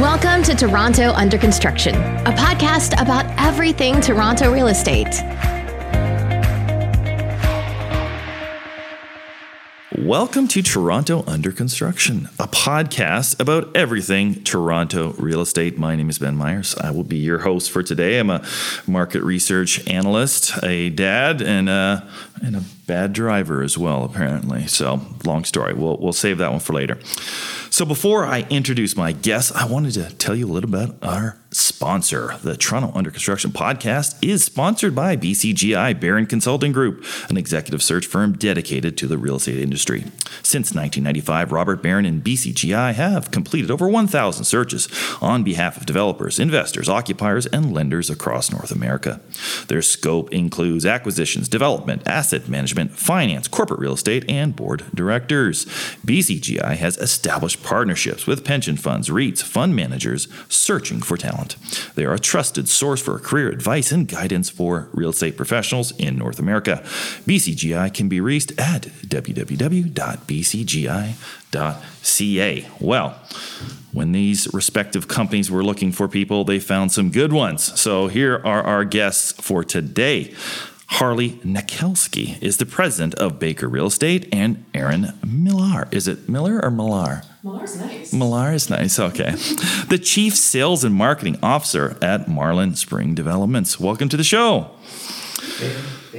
Welcome to Toronto Under Construction, a podcast about everything Toronto real estate. Welcome to Toronto Under Construction, a podcast about everything Toronto real estate. My name is Ben Myers. I will be your host for today. I'm a market research analyst, a dad, and a, and a bad driver as well, apparently. So, long story. We'll, we'll save that one for later. So, before I introduce my guest, I wanted to tell you a little bit about our sponsor. The Toronto Under Construction podcast is sponsored by BCGI Baron Consulting Group, an executive search firm dedicated to the real estate industry. Since 1995, Robert Baron and BCGI have completed over 1,000 searches on behalf of developers, investors, occupiers, and lenders across North America. Their scope includes acquisitions, development, asset management, finance, corporate real estate, and board directors. BCGI has established partnerships with pension funds, REITs, fund managers searching for talent. They are a trusted source for career advice and guidance for real estate professionals in North America. BCGI can be reached at www.bcgi.ca. Well, when these respective companies were looking for people, they found some good ones. So here are our guests for today. Harley Nakelsky is the president of Baker Real Estate, and Erin Millar. Is it Miller or Millar? Millar's nice. Millar is nice. Okay. the chief sales and marketing officer at Marlin Spring Developments. Welcome to the show.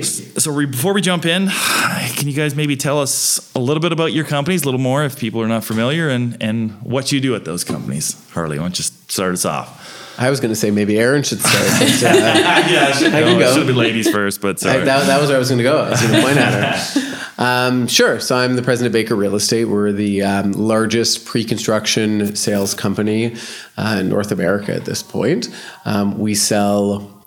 So, we, before we jump in, can you guys maybe tell us a little bit about your companies, a little more if people are not familiar, and, and what you do at those companies? Harley, why don't you start us off? I was going to say maybe Erin should start. But, uh, yeah, should, I can go. should be ladies first, but sorry. I, that, that was where I was going to go. I was going to point at her. Um, sure. So I'm the president of Baker Real Estate. We're the um, largest pre-construction sales company uh, in North America at this point. Um, we sell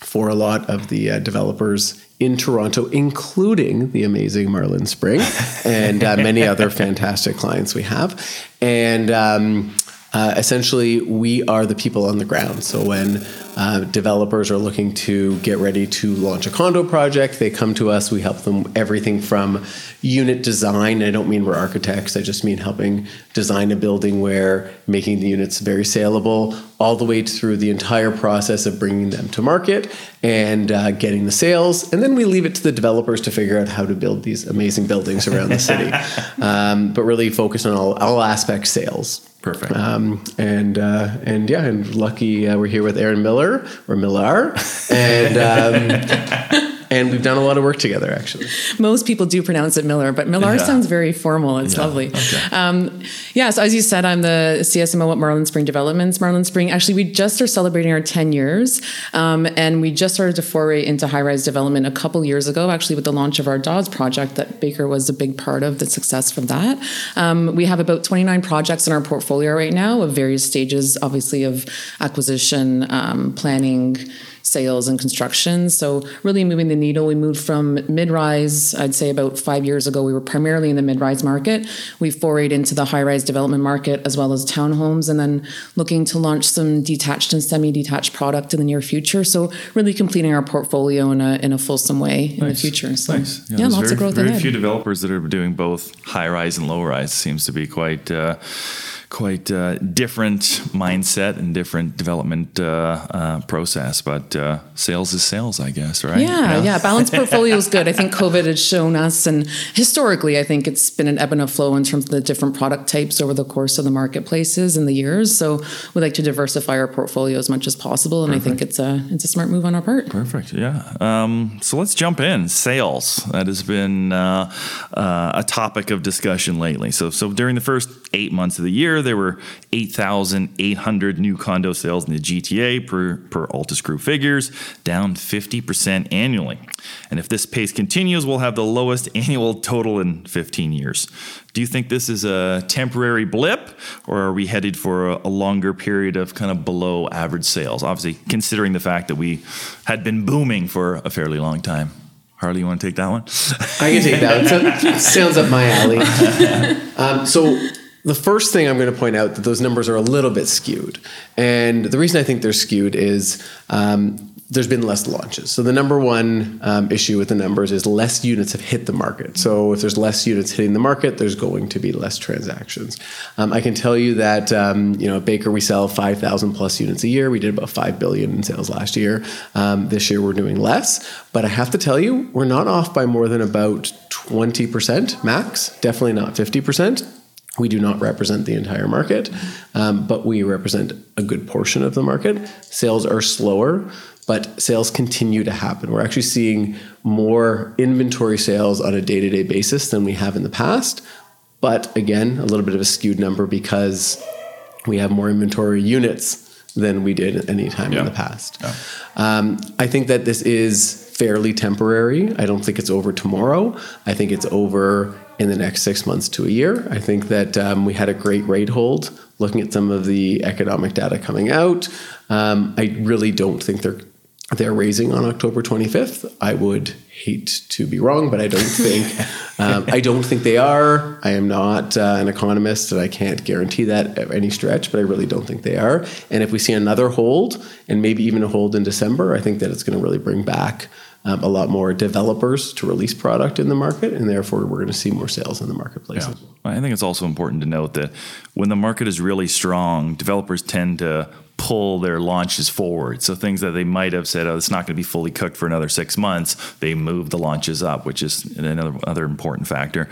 for a lot of the uh, developers in Toronto, including the amazing Marlin Spring and uh, many other fantastic clients we have. And um, uh, essentially, we are the people on the ground. So when uh, developers are looking to get ready to launch a condo project, they come to us. We help them everything from unit design. I don't mean we're architects. I just mean helping design a building where making the units very saleable, all the way through the entire process of bringing them to market and uh, getting the sales. And then we leave it to the developers to figure out how to build these amazing buildings around the city. Um, but really focus on all, all aspects sales. Perfect. Um, and uh, and yeah, and lucky uh, we're here with Erin Miller or Millar, and um, and we've done a lot of work together actually. Most people do pronounce it Miller, but Millar Yeah. sounds very formal. It's Yeah, lovely. okay. Um, yeah, so as you said, I'm the CSMO at Marlin Spring Developments. Marlin Spring, actually, we just are celebrating our 10 years, um, and we just started to foray into high rise development a couple years ago, actually, with the launch of our Dodds project that Baker was a big part of the success from that. Um, we have about 29 projects in our portfolio right now of various stages, obviously, of acquisition, um, planning, sales and construction. So really moving the needle. We moved from mid-rise, I'd say about five years ago, we were primarily in the mid-rise market. We forayed into the high-rise development market as well as townhomes and then looking to launch some detached and semi-detached product in the near future. So really completing our portfolio in a, in a fulsome way in the future. So Nice. yeah, there's lots very, of growth Very ahead. few developers that are doing both high rise and low rise. Seems to be quite. Uh, Quite uh, different mindset and different development uh, uh, process, but uh, sales is sales, I guess, right? Yeah, You know? yeah. Balanced portfolio is good. I think COVID has shown us, and historically, I think it's been an ebb and a flow in terms of the different product types over the course of the marketplaces in the years. So we like to diversify our portfolio as much as possible, and I think it's a it's a smart move on our part. Perfect. Yeah. Um, so let's jump in. Sales. That has been uh, uh, a topic of discussion lately. So, so during the first eight months of the year, there were 8,800 new condo sales in the GTA per, per Altus Group figures, down 50% annually. And if this pace continues, we'll have the lowest annual total in 15 years. Do you think this is a temporary blip, or are we headed for a, a longer period of kind of below average sales? Obviously, considering the fact that we had been booming for a fairly long time. Harley, you want to take that one? I can take that. So, sounds up my alley. Um, so the first thing I'm going to point out that those numbers are a little bit skewed, and the reason I think they're skewed is um, there's been less launches. So the number one um, issue with the numbers is less units have hit the market. So if there's less units hitting the market, there's going to be less transactions. Um, I can tell you that um, you know at Baker we sell 5,000 plus units a year. We did about five billion in sales last year. Um, this year we're doing less, but I have to tell you we're not off by more than about 20% max. Definitely not 50%. We do not represent the entire market, um, but we represent a good portion of the market. Sales are slower, but sales continue to happen. We're actually seeing more inventory sales on a day to day basis than we have in the past. But again, a little bit of a skewed number because we have more inventory units than we did any time yeah. in the past. Yeah. Um, I think that this is fairly temporary. I don't think it's over tomorrow. I think it's over in the next six months to a year. I think that um, we had a great rate hold looking at some of the economic data coming out. Um, I really don't think they're they're raising on October 25th. I would hate to be wrong, but I don't think um, I don't think they are. I am not uh, an economist, and I can't guarantee that at any stretch. But I really don't think they are. And if we see another hold, and maybe even a hold in December, I think that it's going to really bring back um, a lot more developers to release product in the market, and therefore we're going to see more sales in the marketplace. Yeah. I think it's also important to note that when the market is really strong, developers tend to pull their launches forward. So things that they might have said, "Oh, it's not going to be fully cooked for another six months," they move the launches up, which is another other important factor.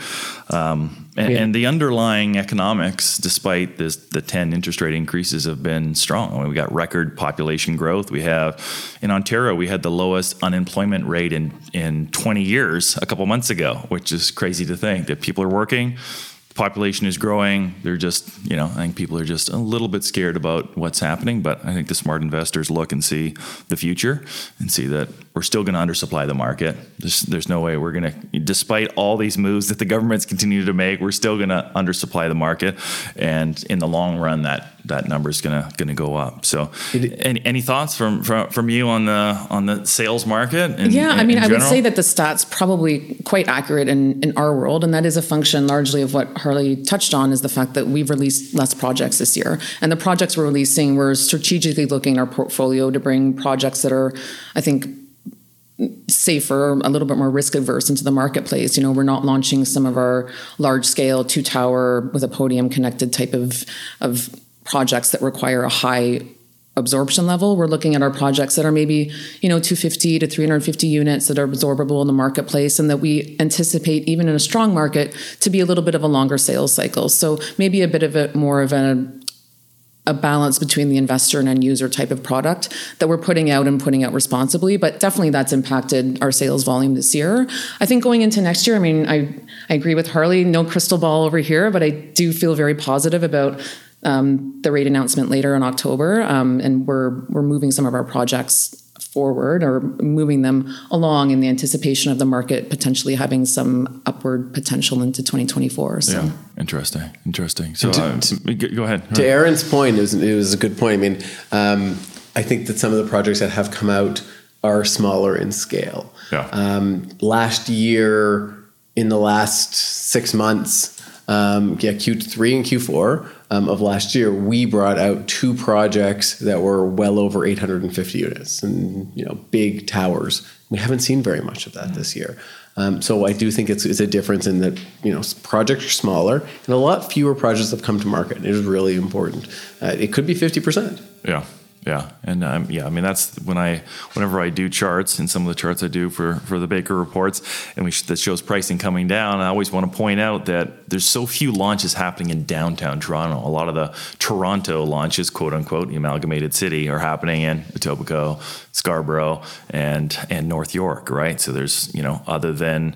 Um, and, yeah. and, the underlying economics, despite this, the ten interest rate increases, have been strong. I mean, we got record population growth. We have in Ontario, we had the lowest unemployment rate in in 20 years a couple months ago, which is crazy to think that people are working population is growing. They're just, you know, I think people are just a little bit scared about what's happening. But I think the smart investors look and see the future and see that we're still going to undersupply the market. There's, there's no way we're going to, despite all these moves that the government's continue to make, we're still going to undersupply the market. And in the long run, that that number is going to going to go up. So, any, any thoughts from, from from you on the on the sales market? In, yeah, in, I mean, I would say that the stats probably quite accurate in in our world, and that is a function largely of what Harley touched on is the fact that we've released less projects this year, and the projects we're releasing, we're strategically looking at our portfolio to bring projects that are, I think, safer, a little bit more risk averse into the marketplace. You know, we're not launching some of our large scale two tower with a podium connected type of of projects that require a high absorption level. We're looking at our projects that are maybe, you know, 250 to 350 units that are absorbable in the marketplace and that we anticipate even in a strong market to be a little bit of a longer sales cycle. So maybe a bit of a more of a a balance between the investor and end user type of product that we're putting out and putting out responsibly but definitely that's impacted our sales volume this year. I think going into next year i mean i, I agree with harley no crystal ball over here but i do feel very positive about um, the rate announcement later in october um, and we're we're moving some of our projects forward or moving them along in the anticipation of the market potentially having some upward potential into 2024. So. Yeah, interesting, interesting. So to, uh, to, go ahead. To Erin's point, it was, it was, a good point. I mean, um, I think that some of the projects that have come out are smaller in scale. Yeah. Um, last year, in the last six months, um, yeah, Q3 and Q4 um, of last year, we brought out two projects that were well over 850 units and you know big towers. We haven't seen very much of that mm-hmm. this year. Um, so I do think it's, it's a difference in that you know projects are smaller and a lot fewer projects have come to market. It is really important. Uh, it could be 50 percent. Yeah. Yeah, and um, yeah, I mean that's when I, whenever I do charts and some of the charts I do for for the Baker reports, and we that shows pricing coming down. I always want to point out that there's so few launches happening in downtown Toronto. A lot of the Toronto launches, quote unquote, the amalgamated city, are happening in Etobicoke, Scarborough, and and North York, right? So there's you know other than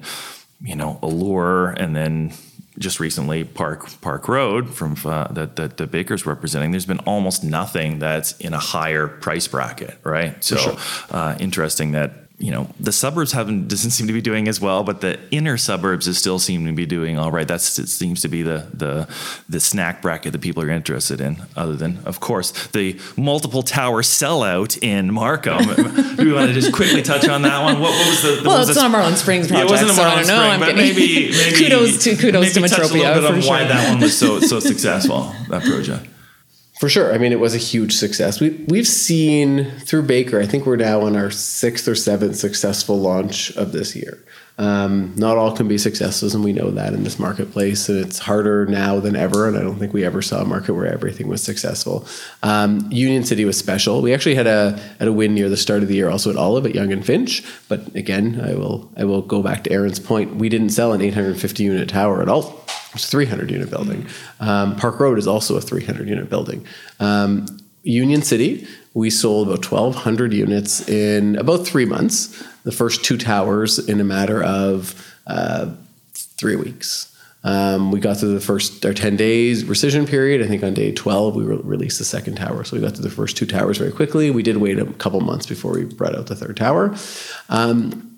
you know Allure and then just recently Park Park Road from uh, that that the Baker's representing. There's been almost nothing that's in a higher price bracket, right? So sure. uh, interesting that you know the suburbs haven't doesn't seem to be doing as well, but the inner suburbs is still seem to be doing all right. That's it seems to be the the the snack bracket that people are interested in. Other than, of course, the multiple tower sellout in Markham. Do we want to just quickly touch on that one? What, what was the, the well? Was it's not Marlin Springs project. Yeah, it wasn't a Marlin so Spring, but maybe, maybe kudos to kudos maybe to Metropia. Touch a little bit on why that one was so so successful. That project. For sure. I mean, it was a huge success. We, we've seen through Baker, I think we're now on our sixth or seventh successful launch of this year. Um, not all can be successes, and we know that in this marketplace. And it's harder now than ever. And I don't think we ever saw a market where everything was successful. Um, Union City was special. We actually had a had a win near the start of the year, also at Olive at Yonge and Finch. But again, I will I will go back to Erin's point. We didn't sell an 850 unit tower at all. It's a 300 unit building. Um, Park Road is also a 300 unit building. Um, Union City, we sold about 1,200 units in about three months. The first two towers in a matter of uh, three weeks. Um, we got through the first our 10 days rescission period. I think on day 12, we re- released the second tower. So we got through the first two towers very quickly. We did wait a couple months before we brought out the third tower. Um,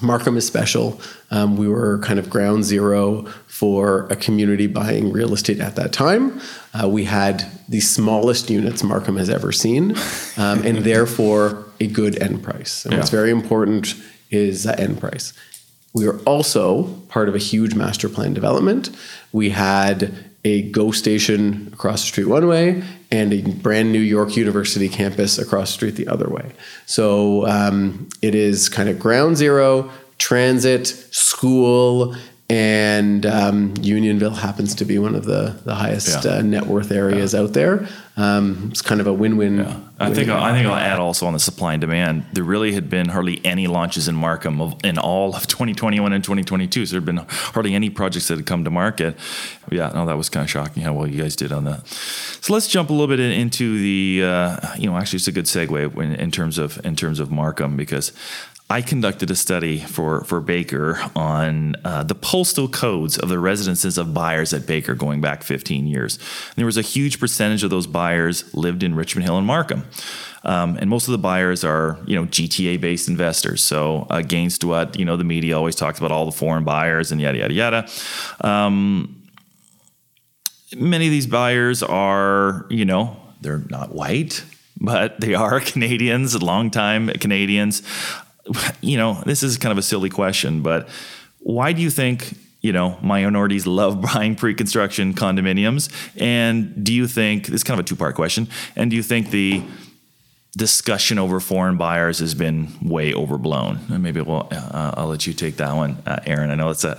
Markham is special. Um, we were kind of ground zero for a community buying real estate at that time. Uh, we had the smallest units Markham has ever seen, um, and therefore a good end price. And what's very important is that end price. We were also part of a huge master plan development. We had a GO station across the street one way and a brand new York University campus across the street the other way. So um, it is kind of ground zero, transit, school, and um, Unionville happens to be one of the, the highest Yeah. uh, net worth areas out there. Um, it's kind of a win-win. I think win-win. I think I'll add also on the supply and demand. There really had been hardly any launches in Markham of, in all of 2021 and 2022. So there had been hardly any projects that had come to market. Yeah, no, that was kind of shocking how well you guys did on that. So let's jump a little bit in- into the. Uh, you know, actually, it's a good segue when, in terms of in terms of Markham because. I conducted a study for, for Baker on uh, the postal codes of the residences of buyers at Baker going back 15 years. And there was a huge percentage of those buyers lived in Richmond Hill and Markham. Um, and most of the buyers are, you know, GTA based investors. So against what, you know, the media always talks about all the foreign buyers and yada, yada, yada. Um, many of these buyers are, you know, they're not white, but they are Canadians, longtime Canadians. You know, this is kind of a silly question, but why do you think, you know, minorities love buying pre construction condominiums? And do you think, this is kind of a two part question, and do you think the discussion over foreign buyers has been way overblown. And maybe we'll, uh, I'll let you take that one, uh, Erin. I know it's a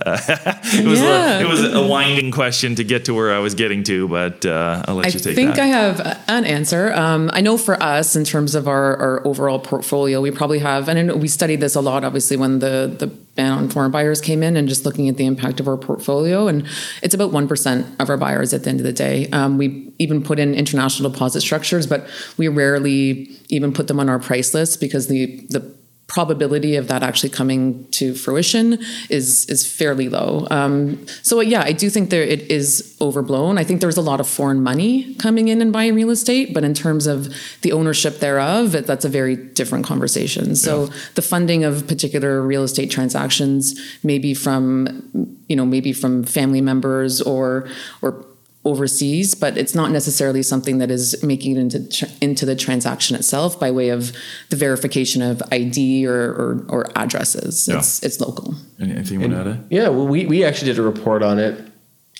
it was Yeah. a, it was a winding question to get to where I was getting to, but uh, I'll let I you take that. I think that. I have an answer. Um, I know for us, in terms of our, our overall portfolio, we probably have, and we studied this a lot, obviously, when the, the on foreign buyers came in and just looking at the impact of our portfolio. And it's about 1% of our buyers at the end of the day. Um, we even put in international deposit structures, but we rarely even put them on our price list because the, the probability of that actually coming to fruition is is fairly low. Um, so yeah, I do think there it is overblown. I think there's a lot of foreign money coming in and buying real estate, but in terms of the ownership thereof, it, that's a very different conversation. So the funding of particular real estate transactions, maybe from you know maybe from family members or or overseas, but it's not necessarily something that is making it into tr- into the transaction itself by way of the verification of ID or or, or addresses. It's it's local. Anything you want to add? Yeah, well, we, we actually did a report on it.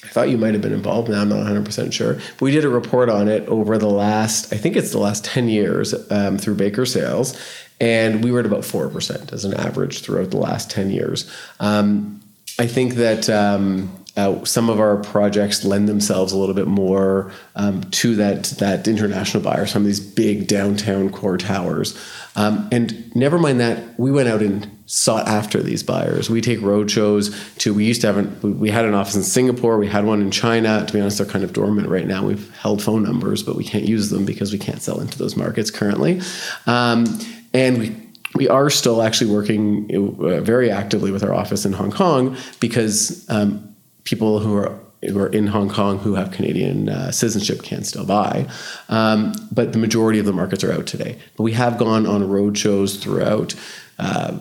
I thought you might have been involved. Now I'm not 100% sure. But we did a report on it over the last, I think it's the last 10 years um, through Baker Sales. And we were at about 4% as an average throughout the last 10 years. Um, I think that um, uh, some of our projects lend themselves a little bit more um, to that that international buyer. Some of these big downtown core towers, um, and never mind that we went out and sought after these buyers. We take road shows to. We used to have an, we- we had an office in Singapore. We had one in China. To be honest, they're kind of dormant right now. We've held phone numbers, but we can't use them because we can't sell into those markets currently. Um, and we we are still actually working uh, very actively with our office in Hong Kong because um, people who are who are in Hong Kong who have Canadian uh, citizenship can still buy, um, but the majority of the markets are out today. But we have gone on road shows throughout. Uh,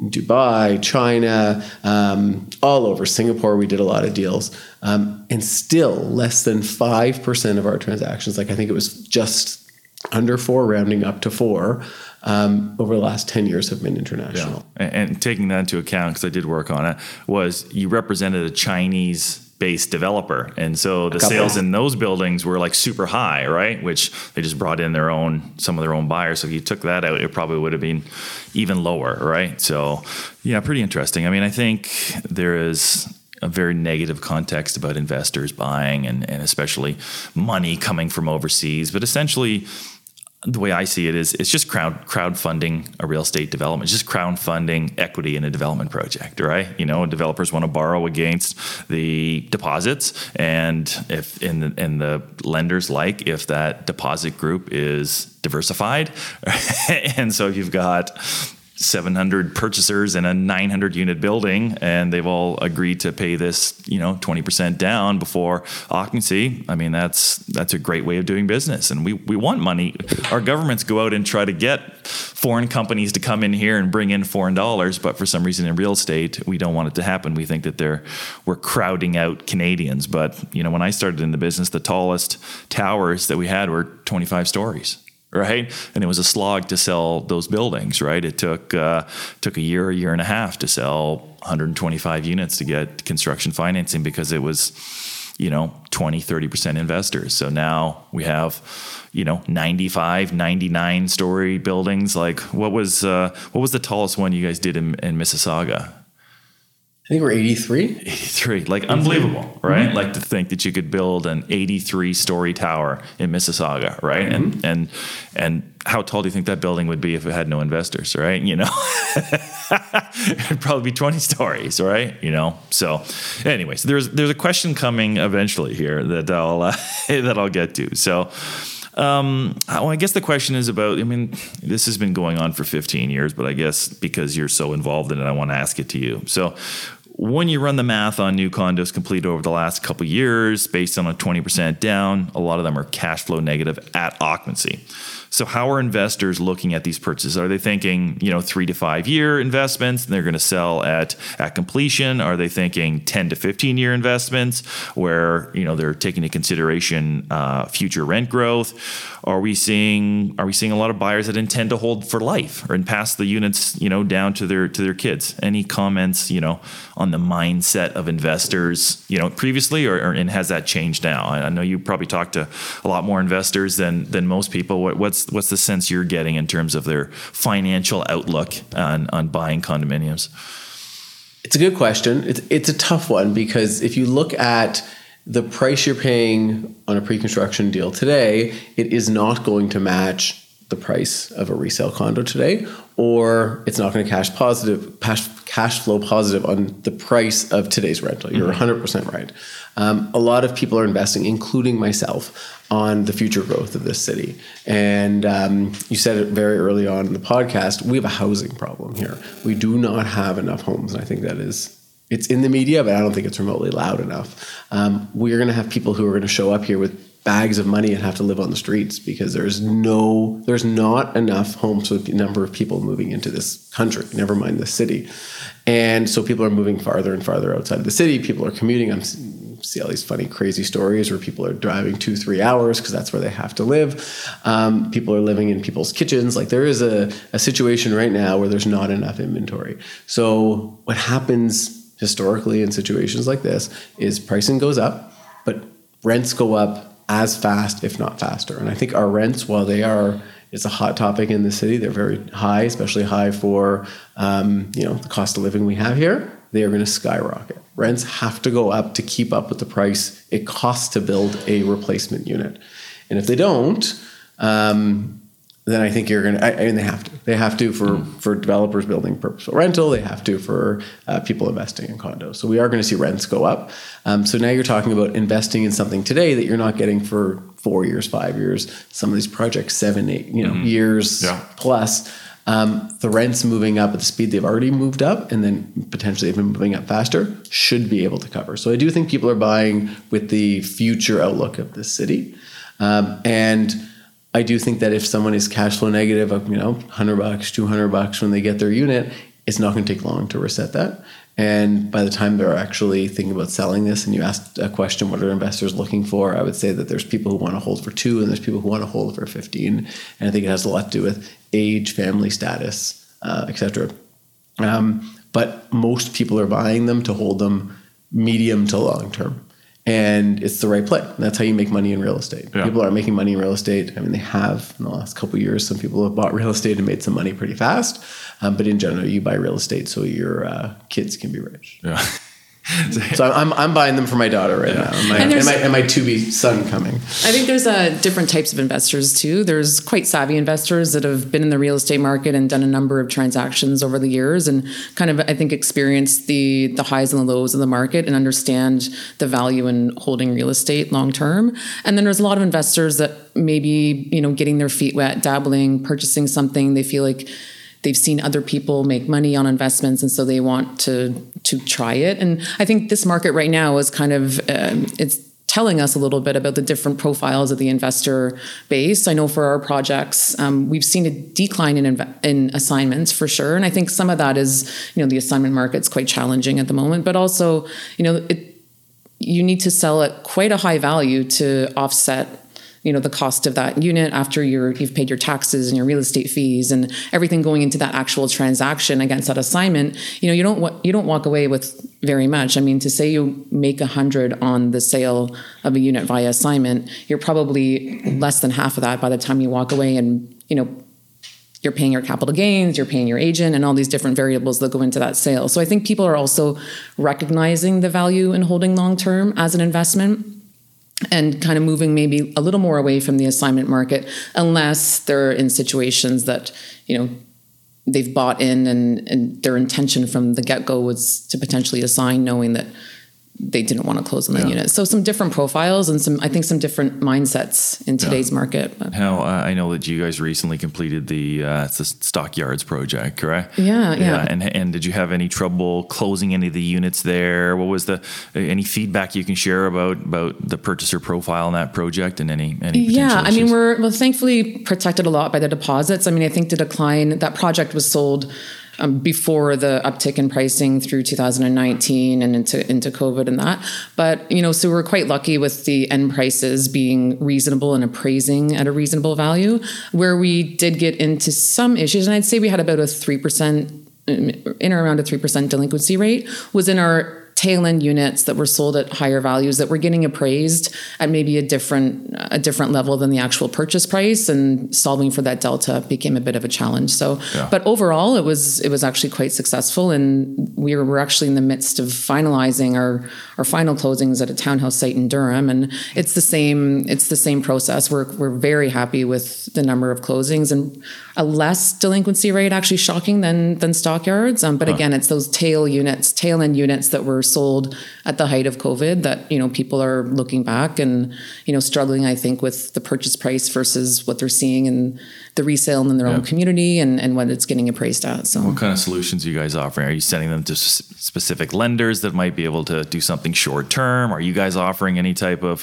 Dubai, China, um, all over Singapore, we did a lot of deals. Um, and still, less than 5% of our transactions, like I think it was just under four, rounding up to four, um, over the last 10 years have been international. And, and taking that into account, because I did work on it, was you represented a Chinese based developer. And so the sales in those buildings were like super high, right? Which they just brought in their own, some of their own buyers. So if you took that out, it probably would have been even lower, right? So, yeah, pretty interesting. I mean, I think there is a very negative context about investors buying and, and especially money coming from overseas. But essentially, the way I see it is it's just crowd crowdfunding a real estate development, it's just crowdfunding equity in a development project, right? You know, developers want to borrow against the deposits, and if in the, the lenders like if that deposit group is diversified, and so you've got 700 purchasers in a 900 unit building and they've all agreed to pay this you know 20% down before occupancy. I mean that's that's a great way of doing business and we, we want money. Our governments go out and try to get foreign companies to come in here and bring in foreign dollars but for some reason in real estate we don't want it to happen. We think that they're we're crowding out canadians but you know when i started in the business the tallest towers that we had were 25 stories right? And it was a slog to sell those buildings, right? It took uh, took a year, a year and a half to sell 125 units to get construction financing because it was, you know, 20, 30% investors. So now we have, you know, 95, 99 story buildings. Like what was uh, what was the tallest one you guys did in, in Mississauga? I think we're 83. 83. Like unbelievable, right? Mm-hmm. Like to think that you could build an 83 story tower in Mississauga, right? Mm-hmm. And and and how tall do you think that building would be if it had no investors, right? You know. It'd probably be 20 stories, right? You know. So anyways, there's there's a question coming eventually here that I'll uh, that I'll get to. So um, well, I guess the question is about. I mean, this has been going on for 15 years, but I guess because you're so involved in it, I want to ask it to you. So, when you run the math on new condos completed over the last couple years, based on a 20% down, a lot of them are cash flow negative at occupancy. So how are investors looking at these purchases? Are they thinking, you know, three to five year investments and they're going to sell at at completion? Are they thinking 10 to 15 year investments where, you know, they're taking into consideration uh, future rent growth? Are we seeing are we seeing a lot of buyers that intend to hold for life or and pass the units, you know, down to their to their kids? Any comments, you know, on the mindset of investors, you know, previously or, or and has that changed now? I know you probably talked to a lot more investors than than most people. What, what's what's the sense you're getting in terms of their financial outlook on on buying condominiums? It's a good question. It's it's a tough one because if you look at the price you're paying on a pre-construction deal today, it is not going to match the price of a resale condo today, or it's not going to cash positive, cash, cash flow positive on the price of today's rental. You're mm-hmm. 100% right. Um, a lot of people are investing, including myself, on the future growth of this city. And um, you said it very early on in the podcast. We have a housing problem here. We do not have enough homes, and I think that is it's in the media, but I don't think it's remotely loud enough. Um, we're going to have people who are going to show up here with bags of money and have to live on the streets because there's no there's not enough homes for the number of people moving into this country never mind the city. And so people are moving farther and farther outside of the city. People are commuting. I'm see all these funny crazy stories where people are driving two three hours because that's where they have to live. Um, people are living in people's kitchens. Like there is a, a situation right now where there's not enough inventory. So what happens historically in situations like this is pricing goes up but rents go up as fast, if not faster. And I think our rents, while they are, it's a hot topic in the city. They're very high, especially high for um, you know the cost of living we have here. They are going to skyrocket. Rents have to go up to keep up with the price it costs to build a replacement unit, and if they don't, um, then I think you're going to, I mean, they have to. They have to for, mm. for developers building purposeful rental. They have to for uh, people investing in condos. So we are going to see rents go up. Um, so now you're talking about investing in something today that you're not getting for four years, five years, some of these projects, seven, eight, you know, mm-hmm. years yeah. plus. Um, the rents moving up at the speed they've already moved up and then potentially even moving up faster should be able to cover. So I do think people are buying with the future outlook of the city. Um, and I do think that if someone is cash flow negative of, you know, 100 bucks, 200 bucks when they get their unit, it's not going to take long to reset that. And by the time they're actually thinking about selling this, and you asked a question, what are investors looking for? I would say that there's people who want to hold for two, and there's people who want to hold for 15. And I think it has a lot to do with age, family status, uh, etc. Um, but most people are buying them to hold them medium to long term. And it's the right play. That's how you make money in real estate. Yeah. People are making money in real estate. I mean, they have in the last couple of years. Some people have bought real estate and made some money pretty fast. Um, but in general, you buy real estate so your uh, kids can be rich. Yeah. So I'm, I'm buying them for my daughter right now, and my, And and, my, and my to be son coming. I think there's uh, different types of investors too. There's quite savvy investors that have been in the real estate market and done a number of transactions over the years, and kind of I think experienced the the highs and the lows of the market and understand the value in holding real estate long term. And then there's a lot of investors that maybe you know getting their feet wet, dabbling, purchasing something they feel like they've seen other people make money on investments and so they want to to try it. And i think this market right now is kind of um, it's telling us a little bit about the different profiles of the investor base. I know for our projects um, we've seen a decline in inv- in assignments for sure. And i think some of that is you know the assignment market's quite challenging at the moment but also you know it you need to sell at quite a high value to offset you know the cost of that unit after you're you've paid your taxes and your real estate fees and everything going into that actual transaction against that assignment you know you don't you don't walk away with very much i mean to say you make a hundred on the sale of a unit via assignment you're probably less than half of that by the time you walk away and you know you're paying your capital gains, you're paying your agent, and all these different variables that go into that sale. So I think people are also recognizing the value in holding long term as an investment and kind of moving maybe a little more away from the assignment market unless they're in situations that, you know, they've bought in and, and their intention from the get go was to potentially assign knowing that they didn't want to close on that Yeah. unit. So some different profiles and some, I think some different mindsets in today's market. But How uh, I know that you guys recently completed the uh, the Stockyards project, correct? Yeah, yeah. And and did you have any trouble closing any of the units there? What was the any feedback you can share about about the purchaser profile in that project and any any potential Yeah, I mean, issues? we're well, thankfully protected a lot by the deposits. I mean, I think the decline that project was sold um, before the uptick in pricing through 2019 and into into COVID and that. But you know, so we're quite lucky with the end prices being reasonable and appraising at a reasonable value. Where we did get into some issues, and I'd say we had about a three percent in or around a 3% delinquency rate was in our tail end units that were sold at higher values that were getting appraised at maybe a different a different level than the actual purchase price and solving for that delta became a bit of a challenge. So Yeah. but overall it was it was actually quite successful and we were, we're actually in the midst of finalizing our our final closings at a townhouse site in Durham and it's the same it's the same process. We're we're very happy with the number of closings and a less delinquency rate actually shocking than than stockyards. Um, but again it's those tail units tail end units that were sold at the height of covid that you know people are looking back and you know struggling i think with the purchase price versus what they're seeing in the resale in their own community and and what it's getting appraised at so What kind of solutions are you guys offering? Are you sending them to s- specific lenders that might be able to do something short term? Are you guys offering any type of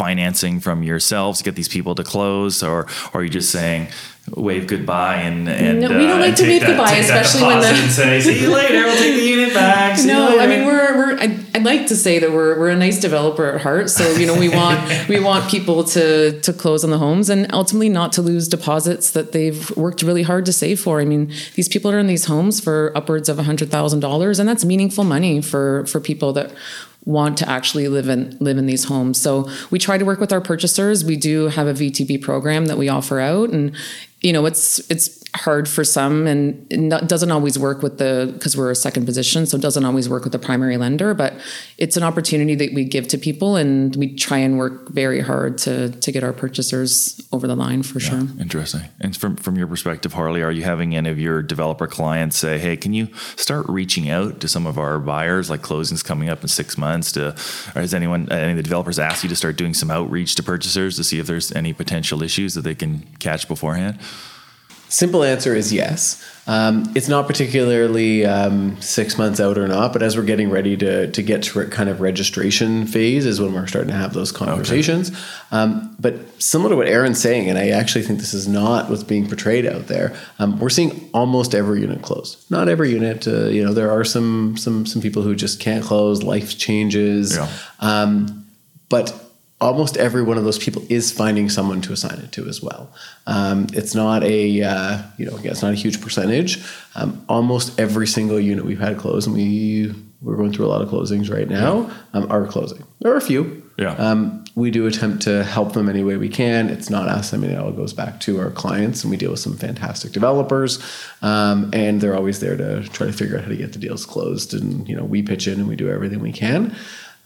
financing from yourselves to get these people to close, or, or are you just saying wave goodbye and, and No, we don't uh, like to wave that- goodbye, especially when the- and say see you later. We'll take the unit back. See no, I mean we're we're I'd, I'd like to say that we're we're a nice developer at heart. So you know we want we want people to to close on the homes and ultimately not to lose deposits that they've worked really hard to save for. I mean these people are in these homes for upwards of a hundred thousand dollars, and that's meaningful money for for people that want to actually live in live in these homes. So we try to work with our purchasers. We do have a VTB program that we offer out, and you know it's it's hard for some and not- doesn't always work with the because we're a second position so it doesn't always work with the primary lender but it's an opportunity that we give to people and we try and work very hard to to get our purchasers over the line for sure Interesting. And from from your perspective, Harley, are you having any of your developer clients say, "Hey, can you start reaching out to some of our buyers, like closings coming up in six months?" To, or has anyone, any of the developers asked you to start doing some outreach to purchasers to see if there's any potential issues that they can catch beforehand? Simple answer is yes. Um, it's not particularly um, six months out or not, but as we're getting ready to to get to kind of registration phase is when we're starting to have those conversations. Um, but similar to what Erin's saying, and I actually think this is not what's being portrayed out there. Um, we're seeing almost every unit closed. Not every unit. Uh, you know, there are some some some people who just can't close. Life changes. Yeah. Um, but almost every one of those people is finding someone to assign it to as well. Um, it's not a uh, you know again, it's not a huge percentage. Um, almost every single unit we've had closed, and we we're going through a lot of closings right now, um, are closing. There are a few. Yeah. Um, we do attempt to help them any way we can. It's not us. I mean, it all goes back to our clients, and we deal with some fantastic developers, um, and they're always there to try to figure out how to get the deals closed. And you know, we pitch in and we do everything we can.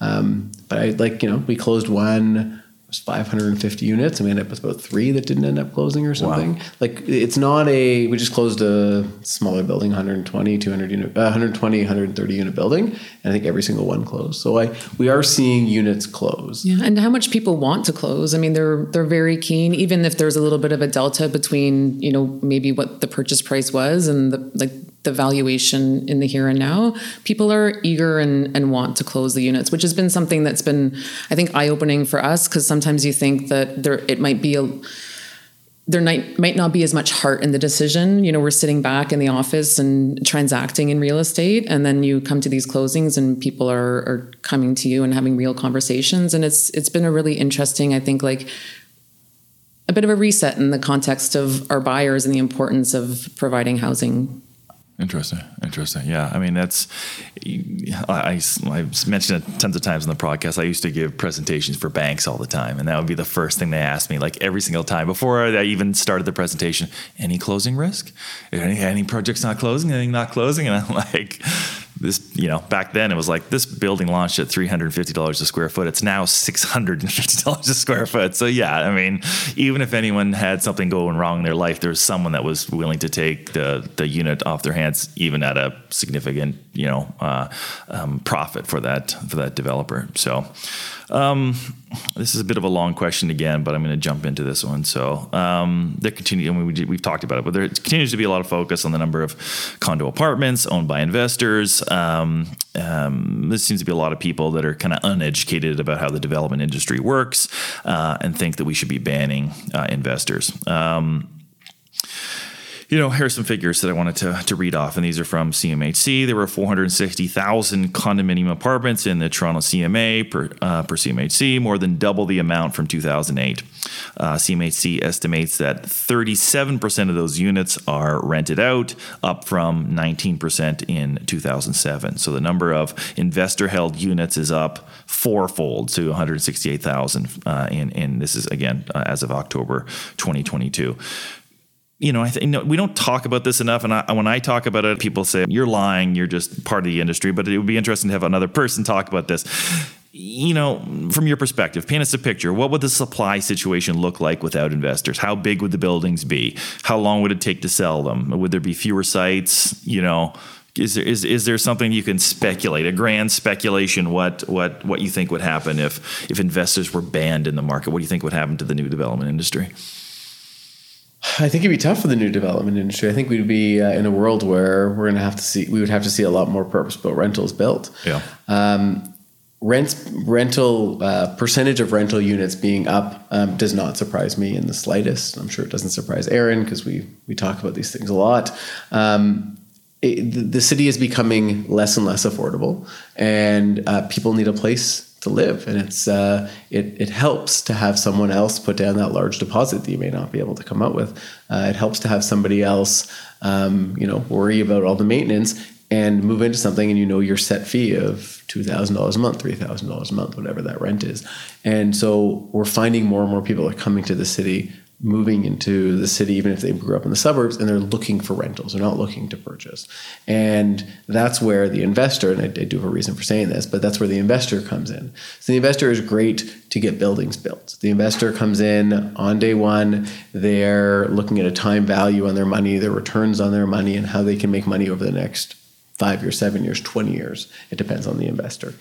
Um, but I like you know, we closed one. it was 550 units, and we ended up with about three that didn't end up closing or something. Like it's not a. We just closed a smaller building, 120, 200 unit, uh, 120, 130 unit building, and I think every single one closed. So I we are seeing units close. Yeah, and how much people want to close. I mean, they're they're very keen, even if there's a little bit of a delta between you know maybe what the purchase price was and the like the valuation in the here and now. People are eager and and want to close the units, which has been something that's been I think eye opening for us because sometimes you think that there it might be a there might, might not be as much heart in the decision. You know, we're sitting back in the office and transacting in real estate, and then you come to these closings, and people are, are coming to you and having real conversations. And it's it's been a really interesting, I think, like a bit of a reset in the context of our buyers and the importance of providing housing Interesting. Interesting. Yeah. I mean, that's, I, I, have mentioned it tons of times in the podcast. I used to give presentations for banks all the time, and that would be the first thing they asked me, like every single time before I even started the presentation. Any closing risk? Any, any projects not closing? Anything not closing? And I'm like, this, you know, back then it was like this building launched at $350 a square foot. It's now $650 a square foot. So, yeah, I mean, even if anyone had something going wrong in their life, there was someone that was willing to take the, the unit off their hands, even at a significant, you know, uh, um, profit for that, for that developer. So, um, this is a bit of a long question again, but I'm going to jump into this one. So um, there continue. We, we've talked about it, but there continues to be a lot of focus on the number of condo apartments owned by investors. Um, um, there seems to be a lot of people that are kind of uneducated about how the development industry works uh, and think that we should be banning uh, investors. Um, you know, here's some figures that I wanted to, to read off, and these are from CMHC. There were 460,000 condominium apartments in the Toronto CMA per, uh, per CMHC, more than double the amount from 2008. Uh, CMHC estimates that 37% of those units are rented out, up from 19% in 2007. So the number of investor held units is up fourfold to 168,000. Uh, in, in this is again uh, as of October 2022 you know, I think we don't talk about this enough. And I, when I talk about it, people say you're lying. You're just part of the industry. But it would be interesting to have another person talk about this. You know, from your perspective, paint us a picture. What would the supply situation look like without investors? How big would the buildings be? How long would it take to sell them? Would there be fewer sites? You know, is there is, is there something you can speculate a grand speculation what what what you think would happen if if investors were banned in the market what do you think would happen to the new development industry I think it'd be tough for the new development industry. I think we'd be uh, in a world where we're going to have to see, we would have to see a lot more purpose-built rentals built. Yeah. Um, rents, rental uh, percentage of rental units being up um, does not surprise me in the slightest. I'm sure it doesn't surprise Erin because we we talk about these things a lot. Um, it, the, the city is becoming less and less affordable, and uh, people need a place to live. And it's uh, it, it helps to have someone else put down that large deposit that you may not be able to come up with. Uh, it helps to have somebody else um, you know worry about all the maintenance and move into something and you know your set fee of $2000 a month $3000 a month whatever that rent is. And so we're finding more and more people are coming to the city moving into the city, even if they grew up in the suburbs, and they're looking for rentals. They're not looking to purchase. And that's where the investor, and I, I, do have a reason for saying this, but that's where the investor comes in. So the investor is great to get buildings built. The investor comes in on day one, they're looking at a time value on their money, their returns on their money, and how they can make money over the next five years, seven years, 20 years. It depends on the investor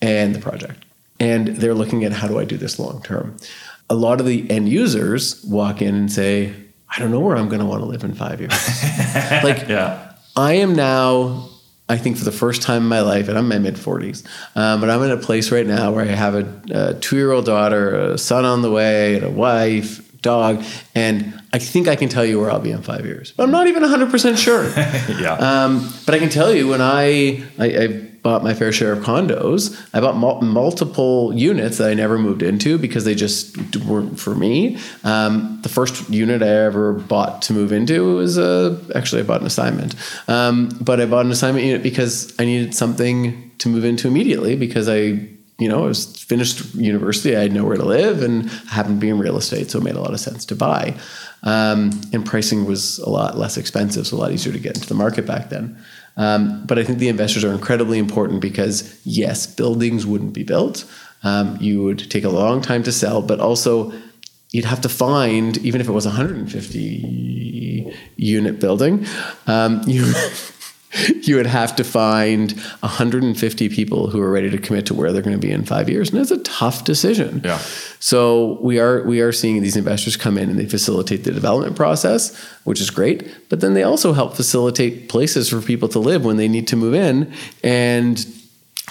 and the project. And they're looking at how do I do this long term? A lot of the end users walk in and say, I don't know where I'm going to want to live in five years. like, yeah. I am now, I think for the first time in my life, and I'm in my mid 40s, um, but I'm in a place right now where I have a, a two year old daughter, a son on the way, and a wife, dog, and I think I can tell you where I'll be in five years. But I'm not even 100% sure. yeah. Um, but I can tell you when I, I, I bought my fair share of condos. I bought mul- multiple units that I never moved into because they just weren't for me. Um, the first unit I ever bought to move into was uh, actually I bought an assignment, um, but I bought an assignment unit because I needed something to move into immediately because I you know, I was finished university. I had nowhere to live and happened to be in real estate, so it made a lot of sense to buy. Um, and pricing was a lot less expensive, so a lot easier to get into the market back then. Um, but I think the investors are incredibly important because yes, buildings wouldn't be built. Um, you would take a long time to sell, but also you'd have to find, even if it was a 150 unit building, um, you you would have to find 150 people who are ready to commit to where they're going to be in five years, and that's a tough decision. Yeah. So we are we are seeing these investors come in and they facilitate the development process, which is great. But then they also help facilitate places for people to live when they need to move in, and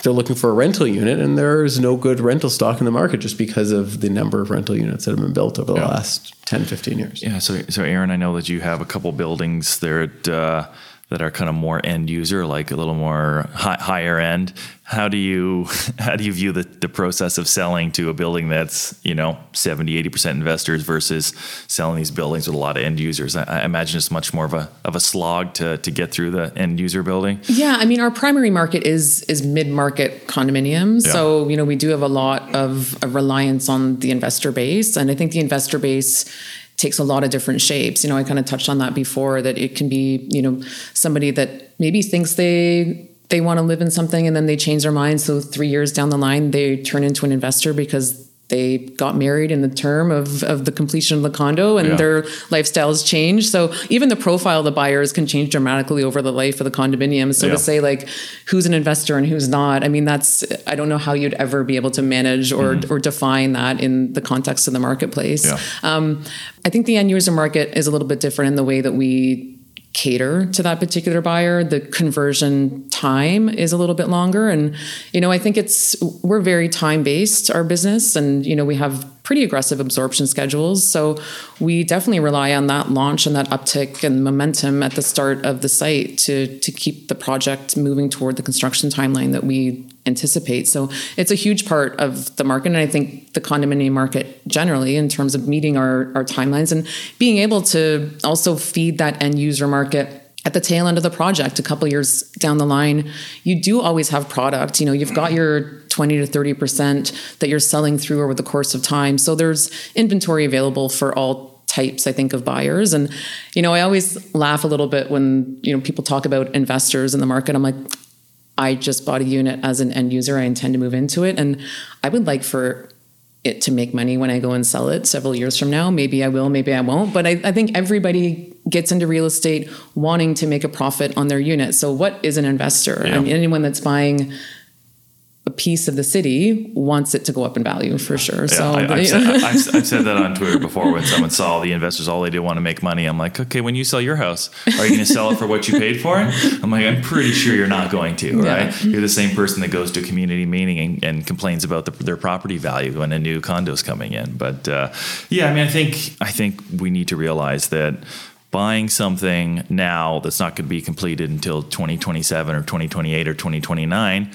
they're looking for a rental unit, and there's no good rental stock in the market just because of the number of rental units that have been built over the Yeah. last 10, 15 years. Yeah. So, so Erin, I know that you have a couple buildings there at, uh, that are kind of more end user, like a little more high, higher end. How do you how do you view the, the process of selling to a building that's you know 70 80 percent investors versus selling these buildings with a lot of end users? I, I imagine it's much more of a of a slog to to get through the end user building. Yeah, I mean, our primary market is is mid market condominiums. Yeah. So you know, we do have a lot of a reliance on the investor base, and I think the investor base takes a lot of different shapes. You know, I kind of touched on that before that it can be you know somebody that maybe thinks they they want to live in something and then they change their mind. So three years down the line, they turn into an investor because they got married in the term of, of the completion of the condo and Yeah. their lifestyles change. So even the profile of the buyers can change dramatically over the life of the condominium. So Yeah. to say like who's an investor and who's not, I mean that's I don't know how you'd ever be able to manage or or define that in the context of the marketplace. Yeah. Um, I think the end user market is a little bit different in the way that we cater to that particular buyer the conversion time is a little bit longer. And you know i think it's we're very time based our business and you know we have pretty aggressive absorption schedules. So we definitely rely on that launch and that uptick and momentum at the start of the site to to keep the project moving toward the construction timeline that we anticipate. So it's a huge part of the market and i think the condominium market generally in terms of meeting our, our timelines and being able to also feed that end user market at the tail end of the project a couple years down the line. You do always have product you know you've got your 20 to 30 percent that you're selling through over the course of time. So there's inventory available for all types i think of buyers. And you know i always laugh a little bit when you know people talk about investors in the market. I'm like I just bought a unit as an end user. I intend to move into it. And I would like for it to make money when I go and sell it several years from now. Maybe I will, maybe I won't. But I, I think everybody gets into real estate wanting to make a profit on their unit. So, what is an investor? Yeah. I mean, anyone that's buying a piece of the city wants it to go up in value for sure. so, I, have said, said that on Twitter before when someone saw the investors, all they do want to make money. I'm like, okay, when you sell your house, are you going to sell it for what you paid for it? I'm like, I'm pretty sure you're not going to, Yeah. right? You're the same person that goes to a community meeting and, and complains about the, their property value when a new condo's coming in. But uh, yeah, I mean, I think I think we need to realize that buying something now that's not going to be completed until 2027 or 2028 or 2029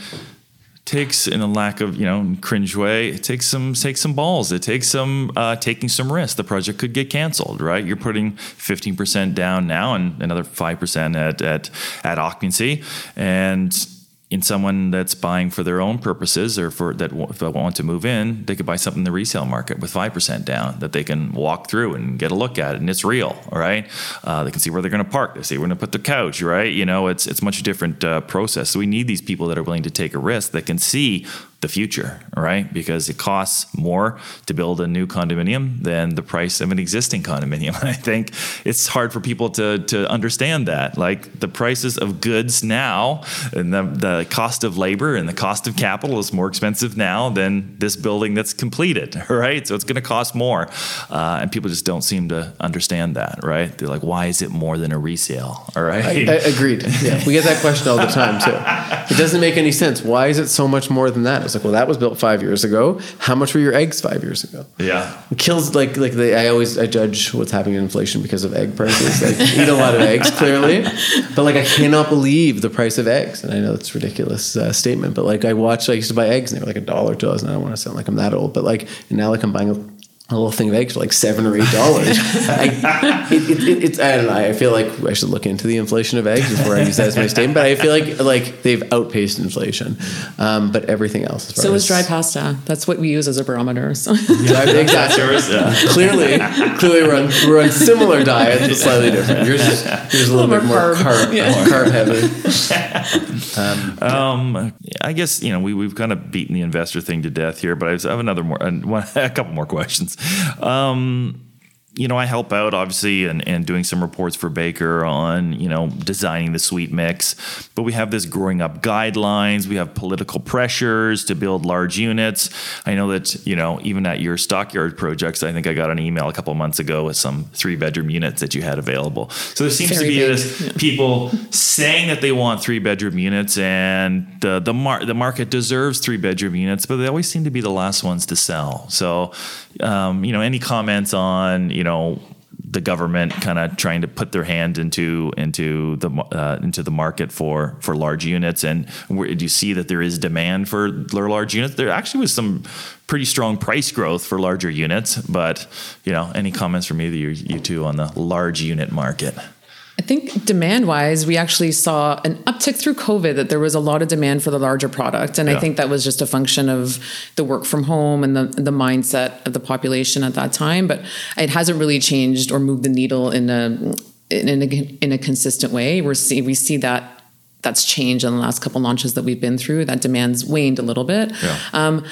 takes in a lack of you know cringe way it takes some takes some balls. It takes some uh, taking some risks. The project could get canceled right? You're putting 15% down now and another 5% at at, at occupancy. And in someone that's buying for their own purposes or for that if they want to move in they could buy something in the resale market with 5% down that they can walk through and get a look at it and it's real all right? Uh, they can see where they're going to park. They see where they're going to put the couch right? You know it's it's much different uh, process. So we need these people that are willing to take a risk that can see the future, right? Because it costs more to build a new condominium than the price of an existing condominium. I think it's hard for people to to understand that. Like the prices of goods now and the, the cost of labor and the cost of capital is more expensive now than this building that's completed, right? So it's going to cost more. Uh, and people just don't seem to understand that, right? They're like, why is it more than a resale, all right? I, I, agreed. Yeah, we get that question all the time too. It doesn't make any sense. Why is it so much more than that? It's like, well, that was built five years ago. How much were your eggs five years ago? Yeah. It kills like like the, I always I judge what's happening in inflation because of egg prices. I eat a lot of eggs clearly, but like I cannot believe the price of eggs. And I know it's a ridiculous uh, statement, but like I watched, I used to buy eggs and they were like a dollar to us. And I don't want to sound like I'm that old, but like and now like I'm buying a a little thing of eggs for like seven or eight dollars. I, it, it, it, it's I don't know. I feel like I should look into the inflation of eggs before I use that as my statement. But I feel like like they've outpaced inflation. Um, but everything else, as far So as is dry pasta. That's what we use as a barometer. So. Dry- exactly. Yeah. clearly, clearly we're on, we're on similar diets, but slightly different. Yours is, yours is a little, little bit more more carb, carb. carb heavy. Um, I guess you know we we've kind of beaten the investor thing to death here, but I have another more uh, one, a couple more questions. Um, you know, I help out obviously and, and doing some reports for Baker on, you know, designing the suite mix. But we have this growing up guidelines. We have political pressures to build large units. I know that, you know, even at your stockyard projects, I think I got an email a couple months ago with some three bedroom units that you had available. So there seems to be this people saying that they want three bedroom units and the the, mar- the market deserves three bedroom units, but they always seem to be the last ones to sell. So, um, you know, any comments on you know the government kind of trying to put their hand into into the uh, into the market for for large units, and where, do you see that there is demand for large units? There actually was some pretty strong price growth for larger units, but you know, any comments from either you, you two on the large unit market? I think demand wise, we actually saw an uptick through COVID that there was a lot of demand for the larger product. And Yeah. I think that was just a function of the work from home and the, the mindset of the population at that time. But it hasn't really changed or moved the needle in a, in a, in a consistent way. We're see, we see that that's changed in the last couple launches that we've been through. That demand's waned a little bit. Yeah. Um,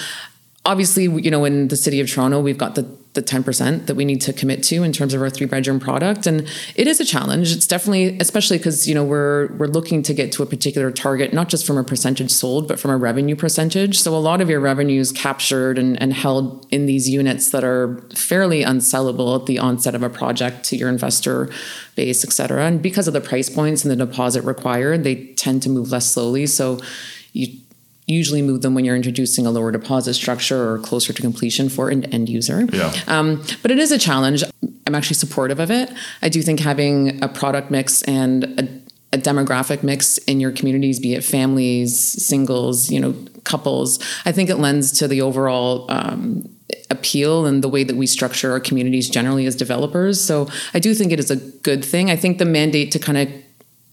obviously, you know, in the city of Toronto, we've got the the 10% that we need to commit to in terms of our three bedroom product. And it is a challenge. It's definitely especially because you know we're we're looking to get to a particular target not just from a percentage sold but from a revenue percentage. So a lot of your revenue is captured and, and held in these units that are fairly unsellable at the onset of a project to your investor base et cetera. And because of the price points and the deposit required they tend to move less slowly. So you usually move them when you're introducing a lower deposit structure or closer to completion for an end user. Yeah. Um, but it is a challenge. I'm actually supportive of it. I do think having a product mix and a, a demographic mix in your communities, be it families, singles, you know, couples, I think it lends to the overall um, appeal and the way that we structure our communities generally as developers. So I do think it is a good thing. I think the mandate to kind of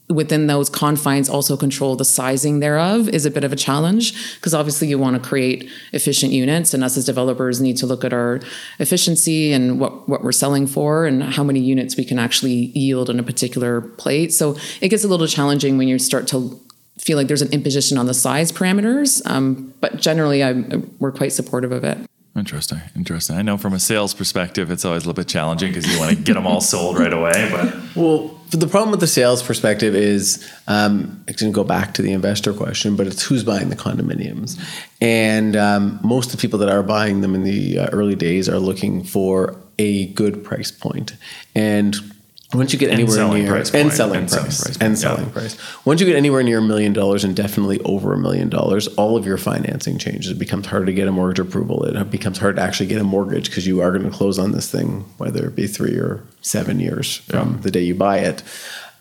within those confines also control the sizing thereof is a bit of a challenge because obviously you want to create efficient units and us as developers need to look at our efficiency and what, what we're selling for and how many units we can actually yield on a particular plate so it gets a little challenging when you start to feel like there's an imposition on the size parameters um, but generally I, we're quite supportive of it Interesting, interesting. I know from a sales perspective, it's always a little bit challenging because you want to get them all sold right away. But Well, the problem with the sales perspective is, um, I can go back to the investor question, but it's who's buying the condominiums, and um, most of the people that are buying them in the uh, early days are looking for a good price point, and once you get anywhere selling near price and selling and price, selling price and selling yeah. price, once you get anywhere near a million dollars and definitely over a million dollars, all of your financing changes. It becomes harder to get a mortgage approval. It becomes hard to actually get a mortgage because you are going to close on this thing, whether it be three or seven years from the day you buy it.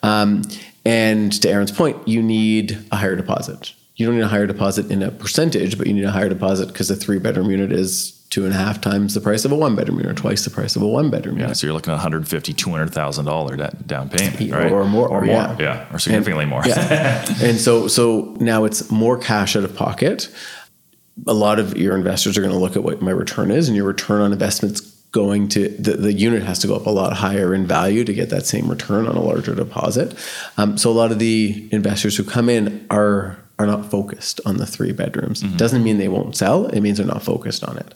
Um, and to Erin's point, you need a higher deposit. You don't need a higher deposit in a percentage, but you need a higher deposit because a three bedroom unit is two and a half times the price of a one bedroom unit, or twice the price of a one bedroom unit. yeah, so you're looking at 150, 200 thousand dollar down payment, right? or more, or or more, yeah. yeah, or significantly more. Yeah. and so so now it's more cash out of pocket. A lot of your investors are going to look at what my return is, and your return on investment's going to the, the unit has to go up a lot higher in value to get that same return on a larger deposit. Um, so a lot of the investors who come in are are not focused on the three bedrooms. Doesn't mean they won't sell. It means they're not focused on it.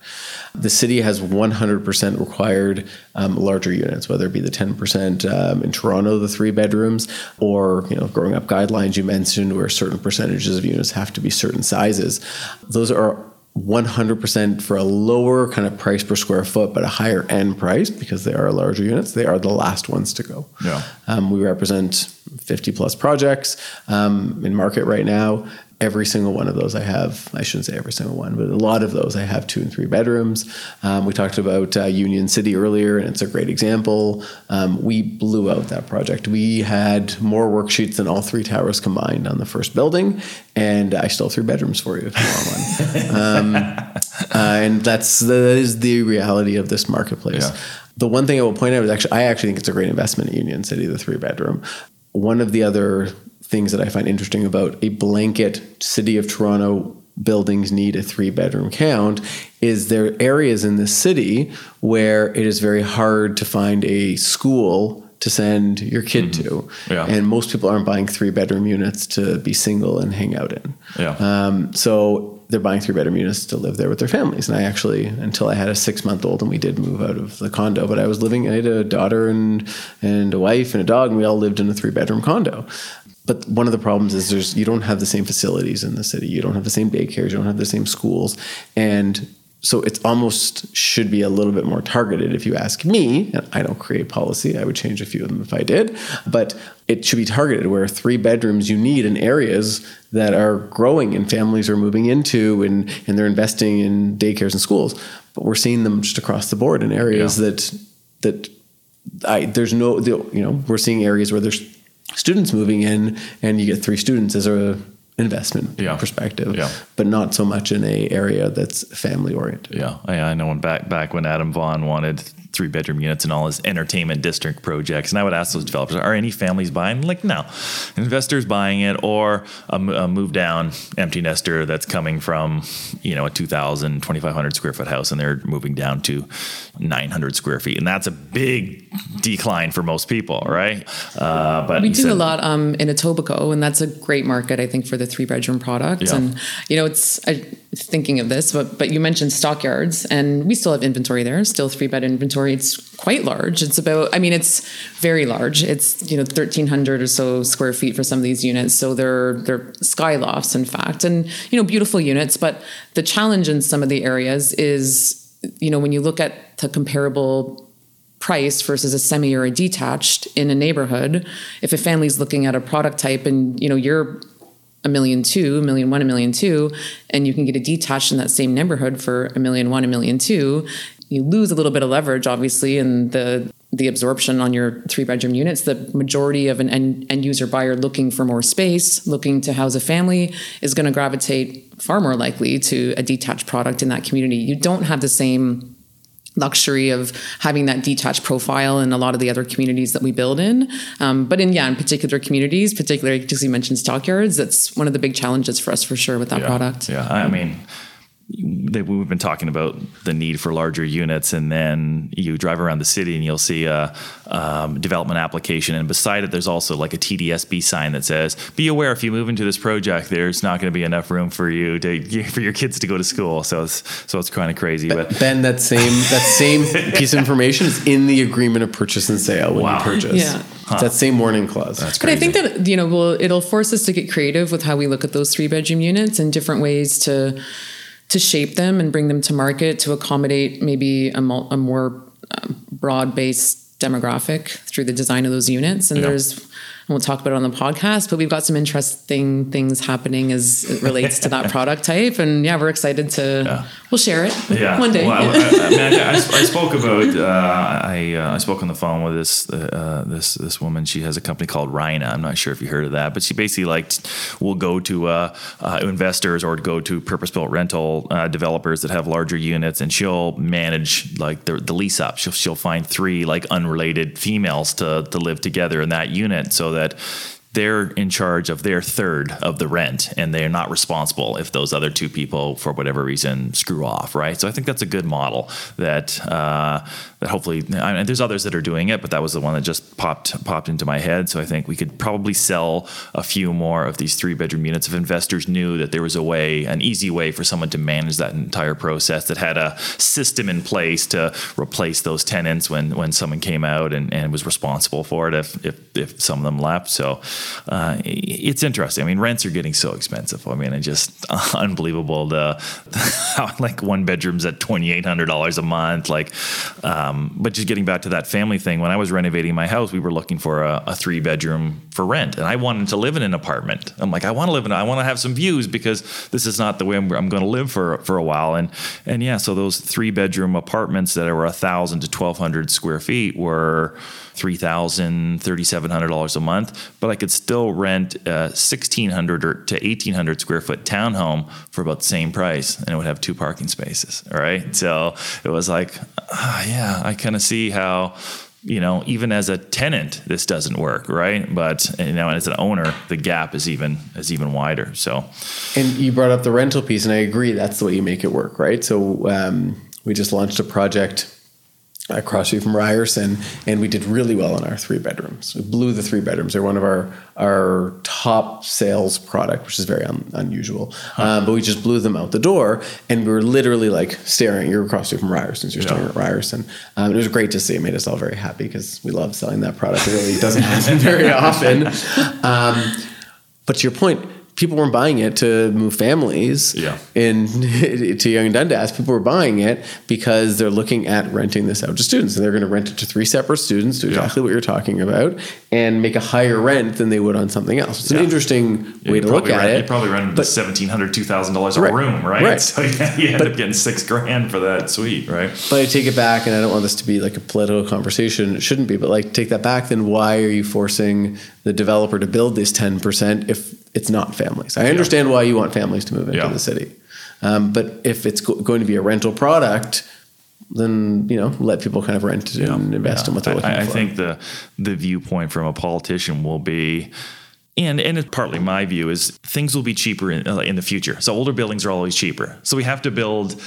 The city has 100% required um, larger units, whether it be the 10% um, in Toronto, the three bedrooms, or you know, growing up guidelines you mentioned, where certain percentages of units have to be certain sizes. Those are 100% for a lower kind of price per square foot, but a higher end price because they are larger units. They are the last ones to go. Yeah. Um, we represent 50 plus projects um, in market right now. Every single one of those I have, I shouldn't say every single one, but a lot of those I have two and three bedrooms. Um, we talked about uh, Union City earlier, and it's a great example. Um, we blew out that project. We had more worksheets than all three towers combined on the first building, and I still have three bedrooms for you if you want one. um, uh, and that's that is the reality of this marketplace. Yeah. The one thing I will point out is actually, I actually think it's a great investment in Union City, the three bedroom. One of the other things that I find interesting about a blanket City of Toronto buildings need a three bedroom count is there areas in the city where it is very hard to find a school to send your kid to. Yeah. And most people aren't buying three bedroom units to be single and hang out in. Yeah. Um, so they're buying three bedroom units to live there with their families. And I actually, until I had a six month old, and we did move out of the condo, but I was living. I had a daughter and and a wife and a dog, and we all lived in a three bedroom condo. But one of the problems is there's you don't have the same facilities in the city. You don't have the same daycares. You don't have the same schools, and so it's almost should be a little bit more targeted if you ask me and i don't create policy i would change a few of them if i did but it should be targeted where three bedrooms you need in areas that are growing and families are moving into and, and they're investing in daycares and schools but we're seeing them just across the board in areas Yeah. that that I, there's no you know we're seeing areas where there's students moving in and you get three students as a investment Yeah. perspective Yeah. but not so much in a area that's family oriented Yeah, I, I know when back back when Adam Vaughn wanted three bedroom units and all his entertainment district projects, and I would ask those developers, "Are any families buying?" Like, no, investors buying it, or a move down empty nester that's coming from you know a 2,000, 2,500 square foot house, and they're moving down to 900 square feet, and that's a big decline for most people, right? Uh, but We do said- a lot um, in Etobicoke, and that's a great market, I think, for the three bedroom product. Yeah. And you know, it's I, thinking of this, but but you mentioned stockyards, and we still have inventory there, still three bed inventory. It's quite large. It's about, I mean, it's very large. It's you know thirteen hundred or so square feet for some of these units. So they're they're sky lofts, in fact, and you know beautiful units. But the challenge in some of the areas is, you know, when you look at the comparable price versus a semi or a detached in a neighborhood if a family's looking at a product type and you know you're a million two a million one a million two and you can get a detached in that same neighborhood for a million one a million two you lose a little bit of leverage obviously in the the absorption on your three bedroom units. The majority of an end, end user buyer looking for more space looking to house a family is going to gravitate far more likely to a detached product in that community. You don't have the same luxury of having that detached profile in a lot of the other communities that we build in. Um, but in yeah, in particular communities, particularly because you mentioned stockyards, that's one of the big challenges for us for sure with that yeah, product. Yeah, I mean, they, we've been talking about the need for larger units, and then you drive around the city and you'll see a um, development application, and beside it, there's also like a TDSB sign that says, "Be aware if you move into this project, there's not going to be enough room for you to for your kids to go to school." So it's so it's kind of crazy, but. Ben, that same that same piece of information is in the agreement of purchase and sale when Wow. you purchase. Yeah. It's that same warning clause. That's But I think that you know, will it'll force us to get creative with how we look at those three bedroom units and different ways to to shape them and bring them to market to accommodate maybe a, mul- a more um, broad based demographic through the design of those units. And Yeah. there's we'll talk about it on the podcast, but we've got some interesting things happening as it relates to that product type. And yeah, we're excited to we'll share it yeah. one day. Well, I, I, I, mean, I, I spoke about uh, I uh, I spoke on the phone with this uh, this this woman. She has a company called Rhina. I'm not sure if you heard of that, but she basically like will go to uh, uh, investors or go to purpose built rental uh, developers that have larger units, and she'll manage like the, the lease up. She'll she'll find three like unrelated females to to live together in that unit, so that they're in charge of their third of the rent and they're not responsible if those other two people for whatever reason screw off right? So i think that's a good model that uh, that hopefully I mean, there's others that are doing it but that was the one that just popped popped into my head so i think we could probably sell a few more of these three bedroom units if investors knew that there was a way an easy way for someone to manage that entire process that had a system in place to replace those tenants when when someone came out and, and was responsible for it if if, if some of them left so uh, it's interesting. I mean, rents are getting so expensive. I mean, it's just unbelievable. The how like one bedrooms at twenty eight hundred dollars a month. Like, um, Um, but just getting back to that family thing. When I was renovating my house, we were looking for a, a three bedroom for rent, and I wanted to live in an apartment. I'm like, I want to live in. I want to have some views because this is not the way I'm, I'm going to live for for a while. And and yeah, so those three bedroom apartments that were a thousand to twelve hundred square feet were three thousand, thirty seven hundred dollars a month, but I could still rent a sixteen hundred or to eighteen hundred square foot townhome for about the same price, and it would have two parking spaces. All right, so it was like, uh, yeah, I kind of see how. You know, even as a tenant, this doesn't work, right? But you know, as an owner, the gap is even is even wider. So, and you brought up the rental piece, and I agree. That's the way you make it work, right? So, um, we just launched a project across street from Ryerson, and we did really well in our three bedrooms. We blew the three bedrooms. They're one of our our top sales product, which is very un, unusual. Huh. Um, but we just blew them out the door, and we were literally like staring. You're across street from Ryerson, so you're yeah. staring at Ryerson. Um, it was great to see. It made us all very happy because we love selling that product. It really doesn't happen very often. Um, but to your point, people weren't buying it to move families. Yeah. In to Yonge and Dundas, people were buying it because they're looking at renting this out to students, and they're going to rent it to three separate students, do exactly yeah. what you're talking about, and make a higher rent than they would on something else. It's yeah. an interesting yeah, way to look rent, at it. You probably rent but, seventeen hundred, two thousand dollars a right, room, right? Right. So yeah, you end but, up getting six grand for that suite, right? But I take it back, and I don't want this to be like a political conversation. It shouldn't be, but like take that back. Then why are you forcing the developer to build this ten percent if it's not families. I understand yeah. why you want families to move into yeah. the city, um, but if it's go- going to be a rental product, then you know let people kind of rent yeah. and invest in what they're looking I, for. I think the the viewpoint from a politician will be. And and it's partly my view is things will be cheaper in, uh, in the future. So older buildings are always cheaper. So we have to build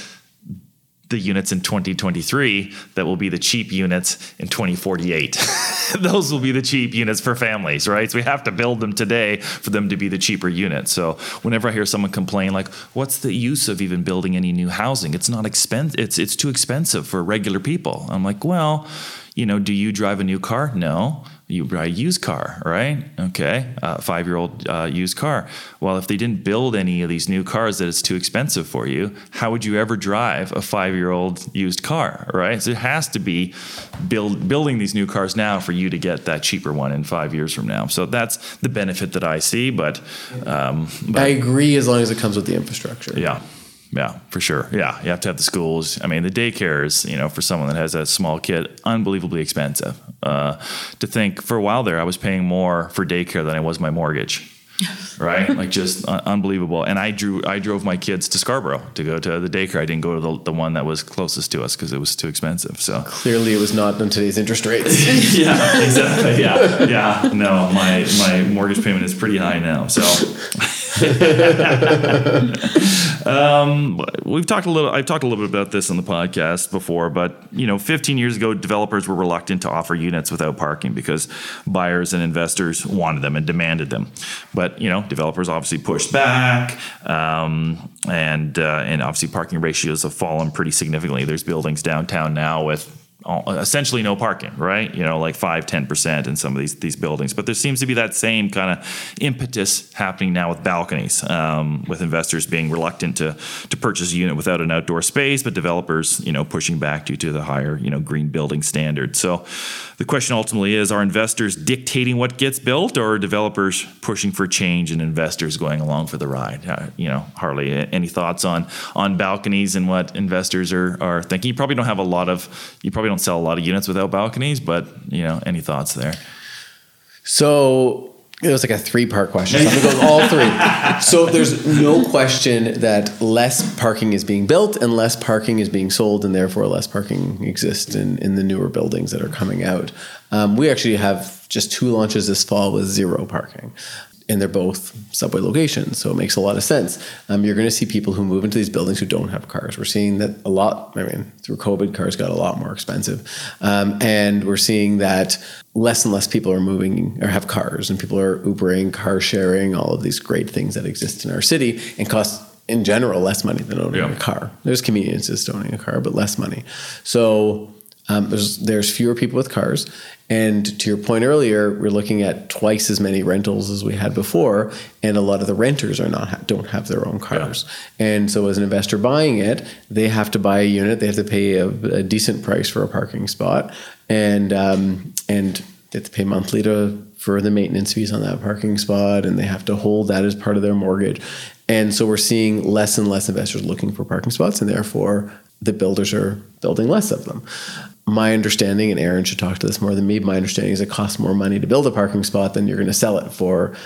the units in 2023 that will be the cheap units in 2048. Those will be the cheap units for families, right? So we have to build them today for them to be the cheaper units. So whenever I hear someone complain like, "What's the use of even building any new housing? It's not expensive. It's it's too expensive for regular people." I'm like, "Well, you know, do you drive a new car? No." You buy a used car, right? Okay, uh, five year old uh, used car. Well, if they didn't build any of these new cars that it's too expensive for you, how would you ever drive a five year old used car, right? So it has to be build, building these new cars now for you to get that cheaper one in five years from now. So that's the benefit that I see. But, um, but I agree as long as it comes with the infrastructure. Yeah. Yeah, for sure. Yeah, you have to have the schools. I mean, the daycares, you know, for someone that has a small kid, unbelievably expensive. Uh, to think for a while there, I was paying more for daycare than I was my mortgage. right? Like just uh, unbelievable. And I drew, I drove my kids to Scarborough to go to the daycare. I didn't go to the, the one that was closest to us because it was too expensive. So clearly, it was not on today's interest rates. yeah, exactly. Yeah, yeah. No, my my mortgage payment is pretty high now. So. um, we've talked a little. I've talked a little bit about this on the podcast before, but you know, 15 years ago, developers were reluctant to offer units without parking because buyers and investors wanted them and demanded them. But you know, developers obviously pushed back, um, and uh, and obviously parking ratios have fallen pretty significantly. There's buildings downtown now with essentially no parking, right? You know, like 5, 10% in some of these, these buildings. But there seems to be that same kind of impetus happening now with balconies, um, with investors being reluctant to, to purchase a unit without an outdoor space, but developers, you know, pushing back due to the higher, you know, green building standards. So the question ultimately is, are investors dictating what gets built or are developers pushing for change and investors going along for the ride? Uh, you know, Harley, any thoughts on, on balconies and what investors are, are thinking? You probably don't have a lot of, you probably don't sell a lot of units without balconies, but you know, any thoughts there? So it was like a three part question. So I'm going to go all three. so there's no question that less parking is being built and less parking is being sold, and therefore less parking exists in, in the newer buildings that are coming out. Um, we actually have just two launches this fall with zero parking and they're both subway locations, so it makes a lot of sense. Um, you're going to see people who move into these buildings who don't have cars. We're seeing that a lot. I mean, through COVID, cars got a lot more expensive, um, and we're seeing that less and less people are moving or have cars, and people are Ubering, car sharing, all of these great things that exist in our city and cost in general less money than owning yeah. a car. There's conveniences to owning a car, but less money. So Um, there's there's fewer people with cars, and to your point earlier, we're looking at twice as many rentals as we had before, and a lot of the renters are not don't have their own cars, yeah. and so as an investor buying it, they have to buy a unit, they have to pay a, a decent price for a parking spot, and um, and they have to pay monthly to for the maintenance fees on that parking spot, and they have to hold that as part of their mortgage. And so we're seeing less and less investors looking for parking spots, and therefore the builders are building less of them. My understanding, and Erin should talk to this more than me, my understanding is it costs more money to build a parking spot than you're going to sell it for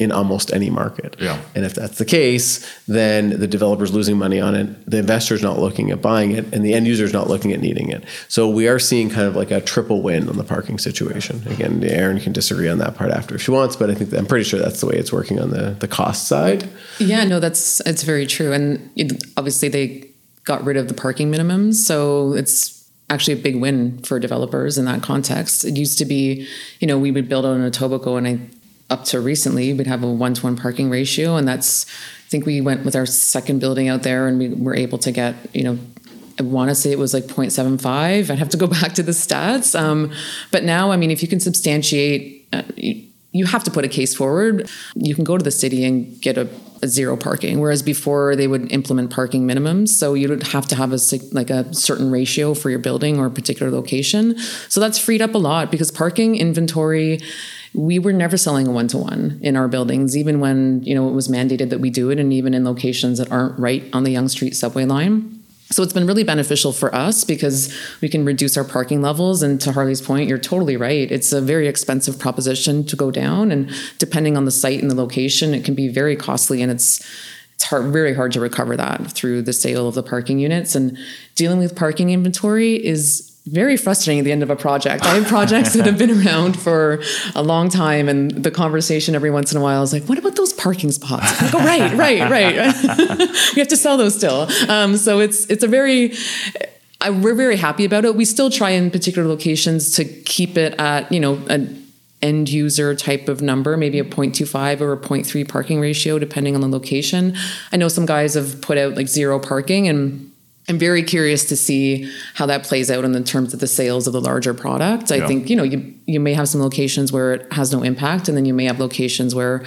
in almost any market. Yeah. And if that's the case, then the developer's losing money on it, the investor's not looking at buying it, and the end user's not looking at needing it. So we are seeing kind of like a triple win on the parking situation. Again, Erin can disagree on that part after if she wants, but I think I'm pretty sure that's the way it's working on the the cost side. Yeah, no, that's it's very true, and it, obviously they got rid of the parking minimums, so it's actually a big win for developers in that context. It used to be, you know, we would build on a Etobicoke and I up to recently we'd have a one to one parking ratio, and that's I think we went with our second building out there, and we were able to get you know. I want to say it was like 0.75. I'd have to go back to the stats. Um, but now, I mean, if you can substantiate, uh, you, you have to put a case forward. You can go to the city and get a, a, zero parking, whereas before they would implement parking minimums. So you would have to have a like a certain ratio for your building or a particular location. So that's freed up a lot because parking inventory we were never selling a one-to-one in our buildings even when you know it was mandated that we do it and even in locations that aren't right on the Yonge Street subway line so it's been really beneficial for us because we can reduce our parking levels. And to Harley's point, you're totally right. It's a very expensive proposition to go down. And depending on the site and the location, it can be very costly and it's it's hard, very hard to recover that through the sale of the parking units. And dealing with parking inventory is very frustrating at the end of a project. I have projects that have been around for a long time, and the conversation every once in a while is like, "What about those parking spots?" Like, oh, right, right, right. we have to sell those still. Um, so it's it's a very I, we're very happy about it. We still try in particular locations to keep it at you know an end user type of number, maybe a 0.25 or a 0.3 parking ratio, depending on the location. I know some guys have put out like zero parking and I'm very curious to see how that plays out in the terms of the sales of the larger product. I yeah. think you know you you may have some locations where it has no impact, and then you may have locations where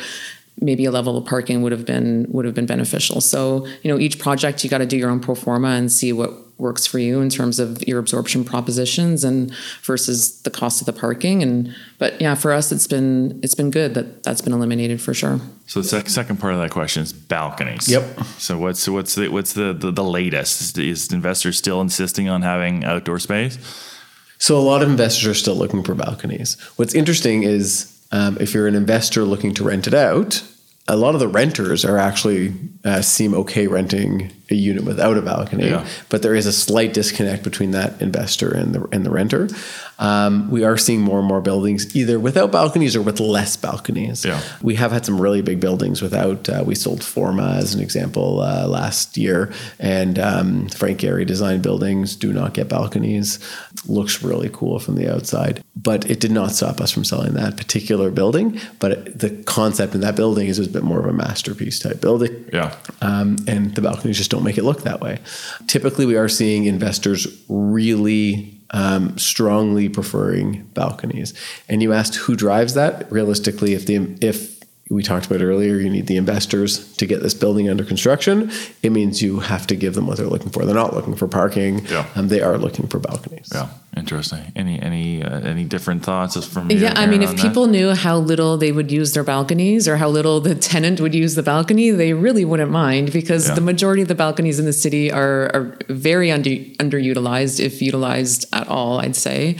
maybe a level of parking would have been would have been beneficial. So you know each project you got to do your own pro forma and see what works for you in terms of your absorption propositions and versus the cost of the parking. And but yeah for us it's been it's been good that that's been eliminated for sure. So the sec- second part of that question is balconies. Yep. So what's what's the what's the the, the latest? Is investors still insisting on having outdoor space? So a lot of investors are still looking for balconies. What's interesting is um, if you're an investor looking to rent it out a lot of the renters are actually uh, seem okay renting a unit without a balcony, yeah. but there is a slight disconnect between that investor and the and the renter. Um, we are seeing more and more buildings either without balconies or with less balconies. Yeah. We have had some really big buildings without. Uh, we sold Forma as an example uh, last year, and um, Frank Gehry designed buildings do not get balconies. Looks really cool from the outside, but it did not stop us from selling that particular building. But it, the concept in that building is a bit more of a masterpiece type building. Yeah, um, and the balconies just don't make it look that way. Typically, we are seeing investors really um, strongly preferring balconies. And you asked who drives that. Realistically, if the if we talked about earlier, you need the investors to get this building under construction. It means you have to give them what they're looking for. They're not looking for parking. Yeah. Um, they are looking for balconies. Yeah. Interesting. Any any uh, any different thoughts from Yeah, I mean, if people that? knew how little they would use their balconies or how little the tenant would use the balcony, they really wouldn't mind because yeah. the majority of the balconies in the city are, are very under, underutilized, if utilized at all. I'd say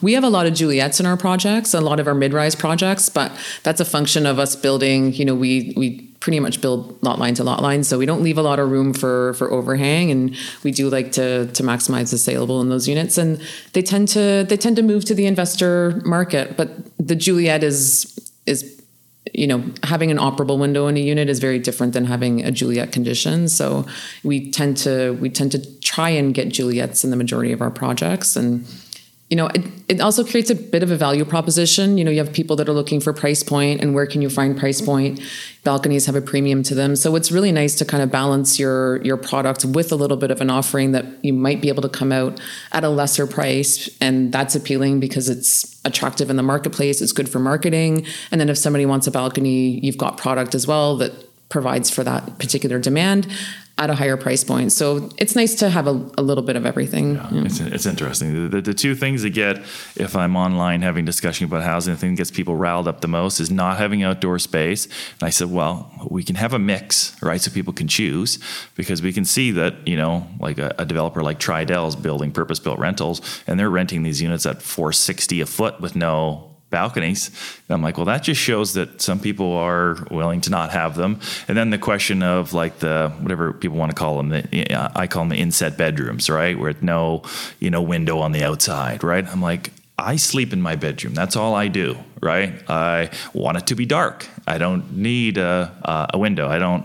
we have a lot of Juliets in our projects, a lot of our mid-rise projects, but that's a function of us building. You know, we we pretty much build lot line to lot line. So we don't leave a lot of room for for overhang, and we do like to to maximize the saleable in those units. And they tend to they tend to move to the investor market. But the Juliet is is you know having an operable window in a unit is very different than having a Juliet condition. So we tend to we tend to try and get Juliets in the majority of our projects and you know, it, it also creates a bit of a value proposition. You know, you have people that are looking for price point and where can you find price point? Balconies have a premium to them. So it's really nice to kind of balance your your product with a little bit of an offering that you might be able to come out at a lesser price. And that's appealing because it's attractive in the marketplace. It's good for marketing. And then if somebody wants a balcony, you've got product as well that provides for that particular demand at a higher price point. So it's nice to have a, a little bit of everything. Yeah, It's, it's interesting. The, the, the, two things that get, if I'm online having discussion about housing, the thing that gets people riled up the most is not having outdoor space. And I said, well, we can have a mix, right? So people can choose because we can see that, you know, like a, a developer like Tridel's building purpose built rentals and they're renting these units at 460 a foot with no balconies. And I'm like, well, that just shows that some people are willing to not have them. And then the question of like the whatever people want to call them, the, I call them the inset bedrooms, right, with no you know window on the outside, right? I'm like. I sleep in my bedroom. That's all I do, right? I want it to be dark. I don't need a, a window. I don't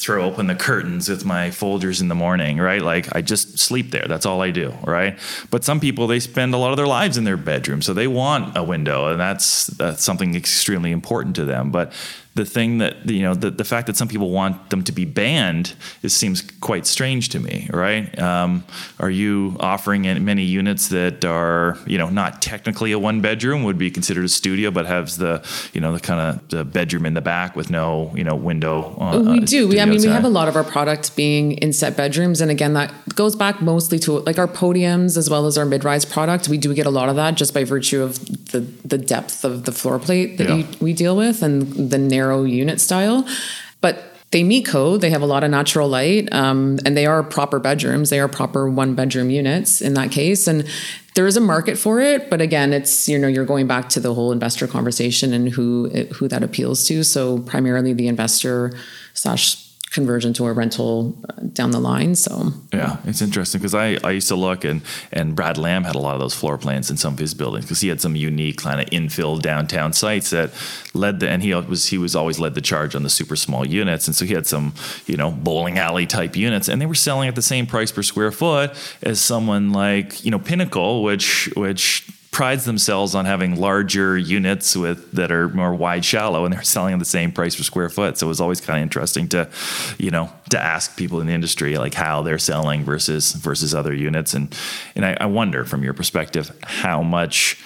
throw open the curtains with my folders in the morning, right? Like I just sleep there. That's all I do, right? But some people they spend a lot of their lives in their bedroom, so they want a window, and that's that's something extremely important to them. But the thing that you know the, the fact that some people want them to be banned it seems quite strange to me right? Um, are you offering many units that are you know not technically a one bedroom would be considered a studio but has the you know the kind of the bedroom in the back with no you know window uh, we do. We, i mean outside. we have a lot of our products being inset bedrooms and again that goes back mostly to like our podiums as well as our mid-rise product. We do get a lot of that just by virtue of the the depth of the floor plate that yeah. we deal with and the narrow unit style. But they meet code. They have a lot of natural light, um, and they are proper bedrooms. They are proper one bedroom units in that case, and there is a market for it. But again, it's you know you're going back to the whole investor conversation and who who that appeals to. So primarily the investor slash conversion to a rental uh, down the line. So yeah, it's interesting because I, I used to look and and Brad Lamb had a lot of those floor plans in some of his buildings because he had some unique kind of infill downtown sites that led the and he was he was always led the charge on the super small units and so he had some you know bowling alley type units and they were selling at the same price per square foot as someone like you know Pinnacle which which prides themselves on having larger units with that are more wide shallow and they're selling at the same price per square foot. So it was always kind of interesting to you know to ask people in the industry like how they're selling versus versus other units. And and I, I wonder from your perspective how much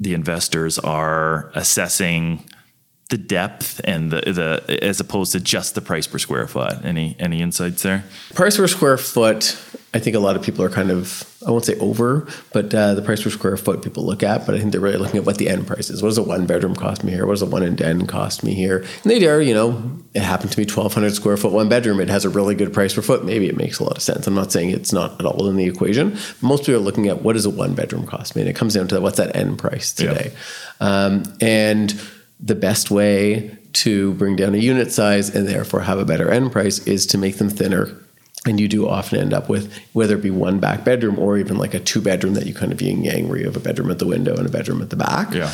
the investors are assessing the depth and the, the as opposed to just the price per square foot. Any any insights there? Price per square foot. I think a lot of people are kind of I won't say over, but uh, the price per square foot people look at. But I think they're really looking at what the end price is. What does a one bedroom cost me here? What does a one and den cost me here? And they are, you know, it happened to be twelve hundred square foot one bedroom. It has a really good price per foot. Maybe it makes a lot of sense. I'm not saying it's not at all in the equation. Most people are looking at what does a one bedroom cost me, and it comes down to what's that end price today, yeah. um, and the best way to bring down a unit size and therefore have a better end price is to make them thinner. And you do often end up with whether it be one back bedroom or even like a two bedroom that you kind of yin yang, where you have a bedroom at the window and a bedroom at the back. Yeah.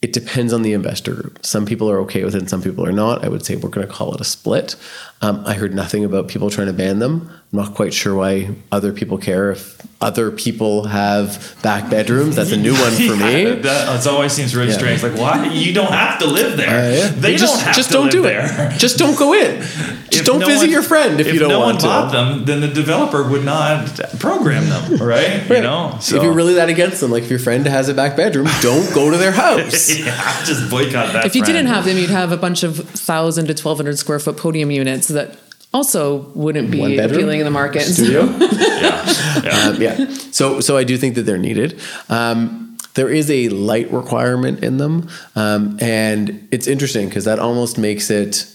It depends on the investor group. Some people are okay with it and some people are not. I would say we're going to call it a split. Um, I heard nothing about people trying to ban them. I'm not quite sure why other people care if other people have back bedrooms. That's a new one for me. yeah, that always seems really yeah. strange. Like, why? You don't have to live there. Uh, yeah. They just, don't have just to don't live do there. it. Just don't go in. Just if don't no visit one, your friend if, if you don't no want to. If no one bought them, then the developer would not program them, right? right. You know, so. if you're really that against them, like if your friend has a back bedroom, don't go to their house. yeah, just boycott that. If you friend. didn't have them, you'd have a bunch of thousand to twelve hundred square foot podium units that also wouldn't be appealing in the market. Studio. yeah. Yeah. Um, yeah. So so I do think that they're needed. Um, there is a light requirement in them, um, and it's interesting because that almost makes it.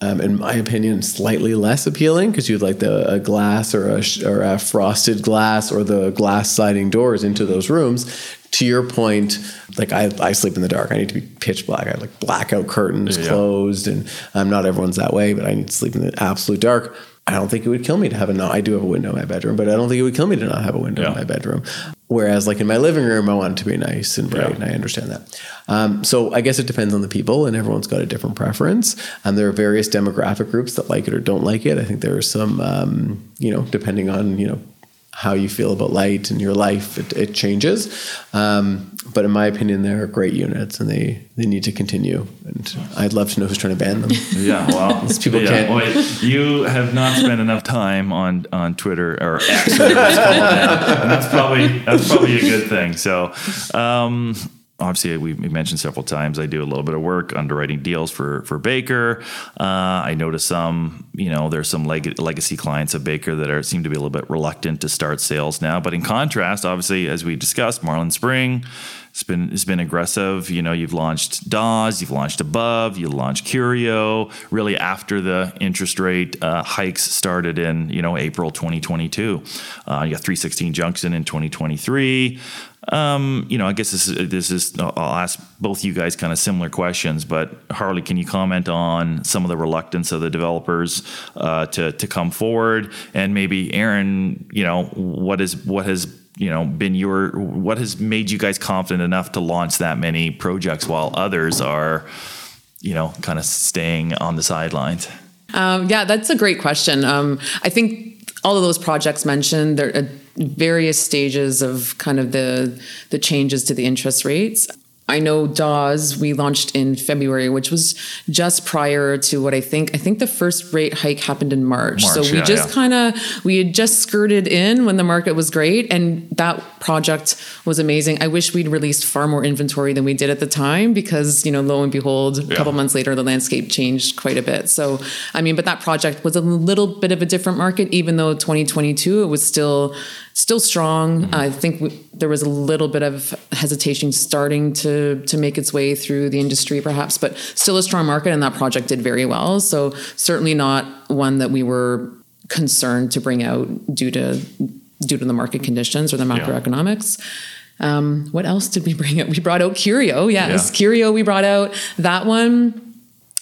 Um, in my opinion, slightly less appealing because you'd like the a glass or a, or a frosted glass or the glass sliding doors into those rooms to your point, like I, I sleep in the dark. I need to be pitch black. I have like blackout curtains yeah. closed, and um, not everyone's that way, but I need to sleep in the absolute dark. I don't think it would kill me to have a no. I do have a window in my bedroom, but I don't think it would kill me to not have a window yeah. in my bedroom. Whereas, like in my living room, I want it to be nice and bright, yeah. and I understand that. Um, so I guess it depends on the people, and everyone's got a different preference. And there are various demographic groups that like it or don't like it. I think there are some, um, you know, depending on you know how you feel about light and your life, it, it changes. Um, but in my opinion, they're great units and they, they need to continue. And I'd love to know who's trying to ban them. Yeah, well, people yeah, can't- boy, you have not spent enough time on on Twitter or X, whatever it's called now. and that's probably that's probably a good thing. So. Um, Obviously, we mentioned several times. I do a little bit of work underwriting deals for for Baker. Uh, I notice some, you know, there's some leg- legacy clients of Baker that are seem to be a little bit reluctant to start sales now. But in contrast, obviously, as we discussed, Marlin Spring, it's been it's been aggressive. You know, you've launched Dawes, you've launched Above, you launched Curio. Really, after the interest rate uh, hikes started in you know April 2022, uh, you got 316 Junction in 2023. Um, you know, I guess this is this is. I'll ask both you guys kind of similar questions, but Harley, can you comment on some of the reluctance of the developers uh, to to come forward, and maybe Erin, you know, what is what has you know been your what has made you guys confident enough to launch that many projects while others are you know kind of staying on the sidelines Um, yeah, that's a great question. Um, I think all of those projects mentioned, they're at various stages of kind of the the changes to the interest rates. I know Dawes we launched in February, which was just prior to what I think. I think the first rate hike happened in March. March, so we yeah, just yeah. kind of we had just skirted in when the market was great, and that project was amazing. I wish we'd released far more inventory than we did at the time because you know, lo and behold, a couple months later, the landscape changed quite a bit. So I mean, but that project was a little bit of a different market, even though 2022 it was still still strong. I think we, there was a little bit of hesitation starting to to make its way through the industry, perhaps, but still a strong market, and that project did very well. So certainly not one that we were concerned to bring out due to due to the market conditions or the macroeconomics. Um, what else did we bring out? We brought out Curio. Yes, Yeah. Curio. We brought out that one.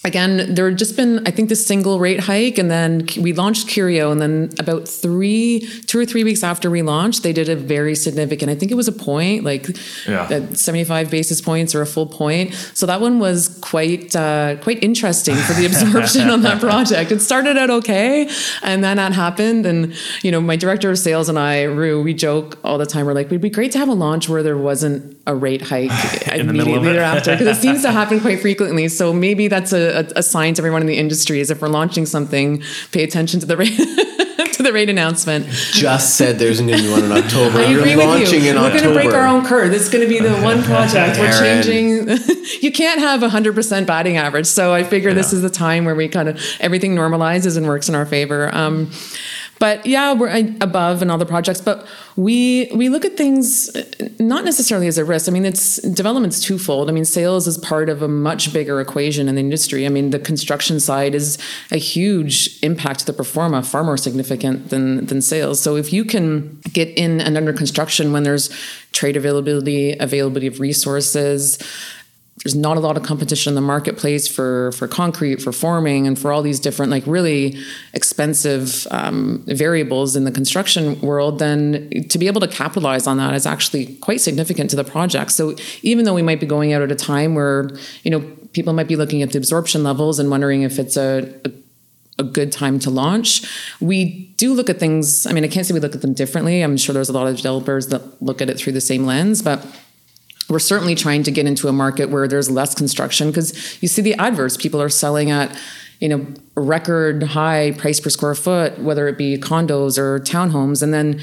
Again, there had just been, I think, the single rate hike, and then we launched Curio, and then about three, two or three weeks after we launched, they did a very significant. I think it was a point, like Yeah. uh, seventy-five basis points or a full point. So that one was quite, uh, quite interesting for the absorption on that project. It started out okay, and then that happened, and you know, my director of sales and I, Rue, we joke all the time. We're like, it'd be great to have a launch where there wasn't a rate hike In the middle of immediately thereafter because it seems to happen quite frequently. So maybe that's a, a, a sign to everyone in the industry is if we're launching something, pay attention to the rate to the rate announcement. Just said there's going to be one in October. I You're with launching you. in We're going to break our own curve. This is going to be the one project we're changing. you can't have hundred percent batting average. So I figure this is the time where we kind of everything normalizes and works in our favor. Um, but yeah, we're uh, above in all the projects. But we we look at things uh, not necessarily as a risk. I mean, it's development's twofold. I mean, sales is part of a much bigger equation in the industry. I mean, the construction side is a huge impact to the pro forma, far more significant than than sales. So if you can get in and under construction when there's trade availability, availability of resources, there's not a lot of competition in the marketplace for for concrete for forming and for all these different like really expensive um, variables in the construction world then to be able to capitalize on that is actually quite significant to the project so even though we might be going out at a time where you know people might be looking at the absorption levels and wondering if it's a, a a good time to launch. We do look at things, I mean, I can't say we look at them differently. I'm sure there's a lot of developers that look at it through the same lens, but we're certainly trying to get into a market where there's less construction because you see the adverse people are selling at you know record high price per square foot whether it be condos or townhomes and then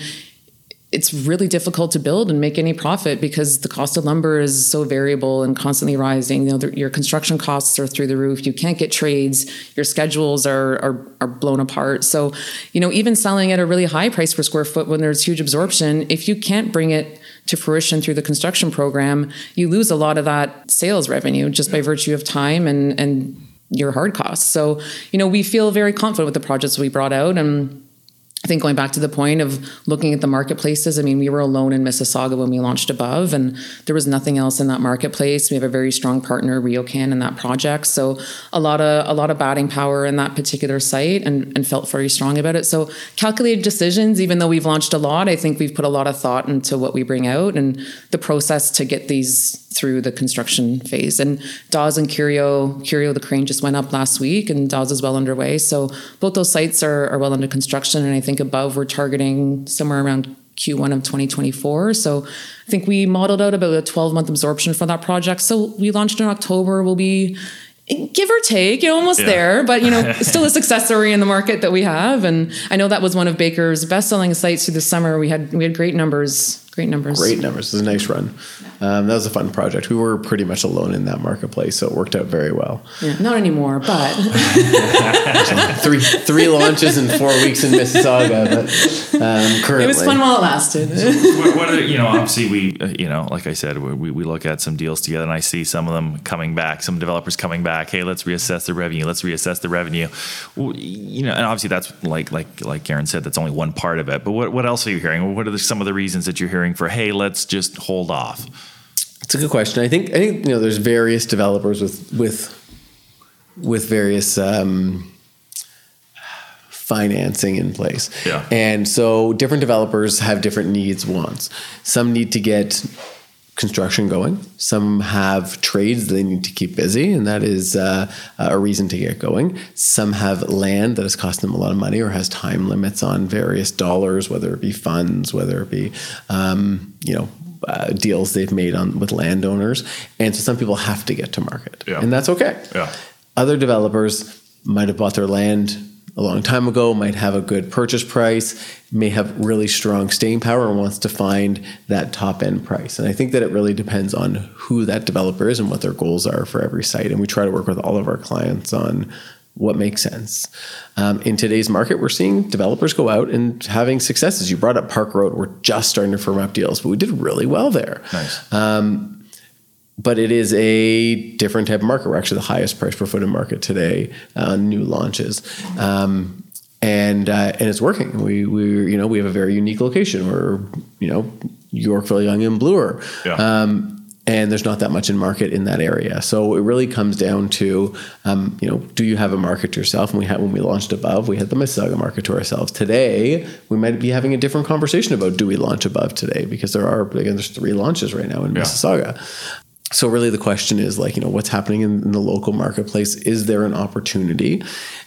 it's really difficult to build and make any profit because the cost of lumber is so variable and constantly rising. You know, your construction costs are through the roof. You can't get trades. Your schedules are, are are blown apart. So, you know, even selling at a really high price per square foot when there's huge absorption, if you can't bring it to fruition through the construction program, you lose a lot of that sales revenue just by virtue of time and and your hard costs. So, you know, we feel very confident with the projects we brought out and I think going back to the point of looking at the marketplaces, I mean, we were alone in Mississauga when we launched Above, and there was nothing else in that marketplace. We have a very strong partner, RioCan, in that project, so a lot of a lot of batting power in that particular site, and, and felt very strong about it. So calculated decisions, even though we've launched a lot, I think we've put a lot of thought into what we bring out and the process to get these through the construction phase. And Dawes and Curio, Curio, the crane just went up last week, and Dawes is well underway. So both those sites are, are well under construction. And I think above we're targeting somewhere around Q1 of 2024. So I think we modeled out about a 12 month absorption for that project. So we launched in October. We'll be give or take, you know, almost yeah. there, but you know, still a success story in the market that we have. And I know that was one of Baker's best selling sites through the summer. We had we had great numbers Great numbers. Great numbers. It was a nice run. Um, that was a fun project. We were pretty much alone in that marketplace, so it worked out very well. Yeah, not anymore, but three three launches in four weeks in Mississauga. But um, currently, it was fun while it lasted. what, what are, you know, obviously we, uh, you know, like I said, we, we look at some deals together, and I see some of them coming back. Some developers coming back. Hey, let's reassess the revenue. Let's reassess the revenue. Well, you know, and obviously that's like like like Karen said, that's only one part of it. But what what else are you hearing? What are the, some of the reasons that you're hearing? For hey, let's just hold off? It's a good question. I think I think you know there's various developers with with with various um, financing in place. Yeah. And so different developers have different needs, wants. Some need to get construction going. Some have trades they need to keep busy, and that is uh, a reason to get going. Some have land that has cost them a lot of money or has time limits on various dollars, whether it be funds, whether it be um, you know uh, deals they've made on with landowners, and so some people have to get to market, yeah. and that's okay. Yeah. Other developers might have bought their land a long time ago, might have a good purchase price, may have really strong staying power, and wants to find that top end price. And I think that it really depends on who that developer is and what their goals are for every site. And we try to work with all of our clients on what makes sense. Um, in today's market, we're seeing developers go out and having successes. You brought up Park Road. We're just starting to firm up deals, but we did really well there. Nice. Um, but it is a different type of market. We're actually the highest price per foot in market today on new launches. Um, and uh, and it's working. We we you know we have a very unique location. We're you know Yorkville, Yonge and Bloor. Yeah. Um, and there's not that much in market in that area. So it really comes down to, um, you know, do you have a market to yourself? And we had when we launched above, we had the Mississauga market to ourselves. Today, we might be having a different conversation about do we launch above today because there are again there's three launches right now in yeah. Mississauga so really the question is like you know what's happening in, in, the local marketplace? Is there an opportunity?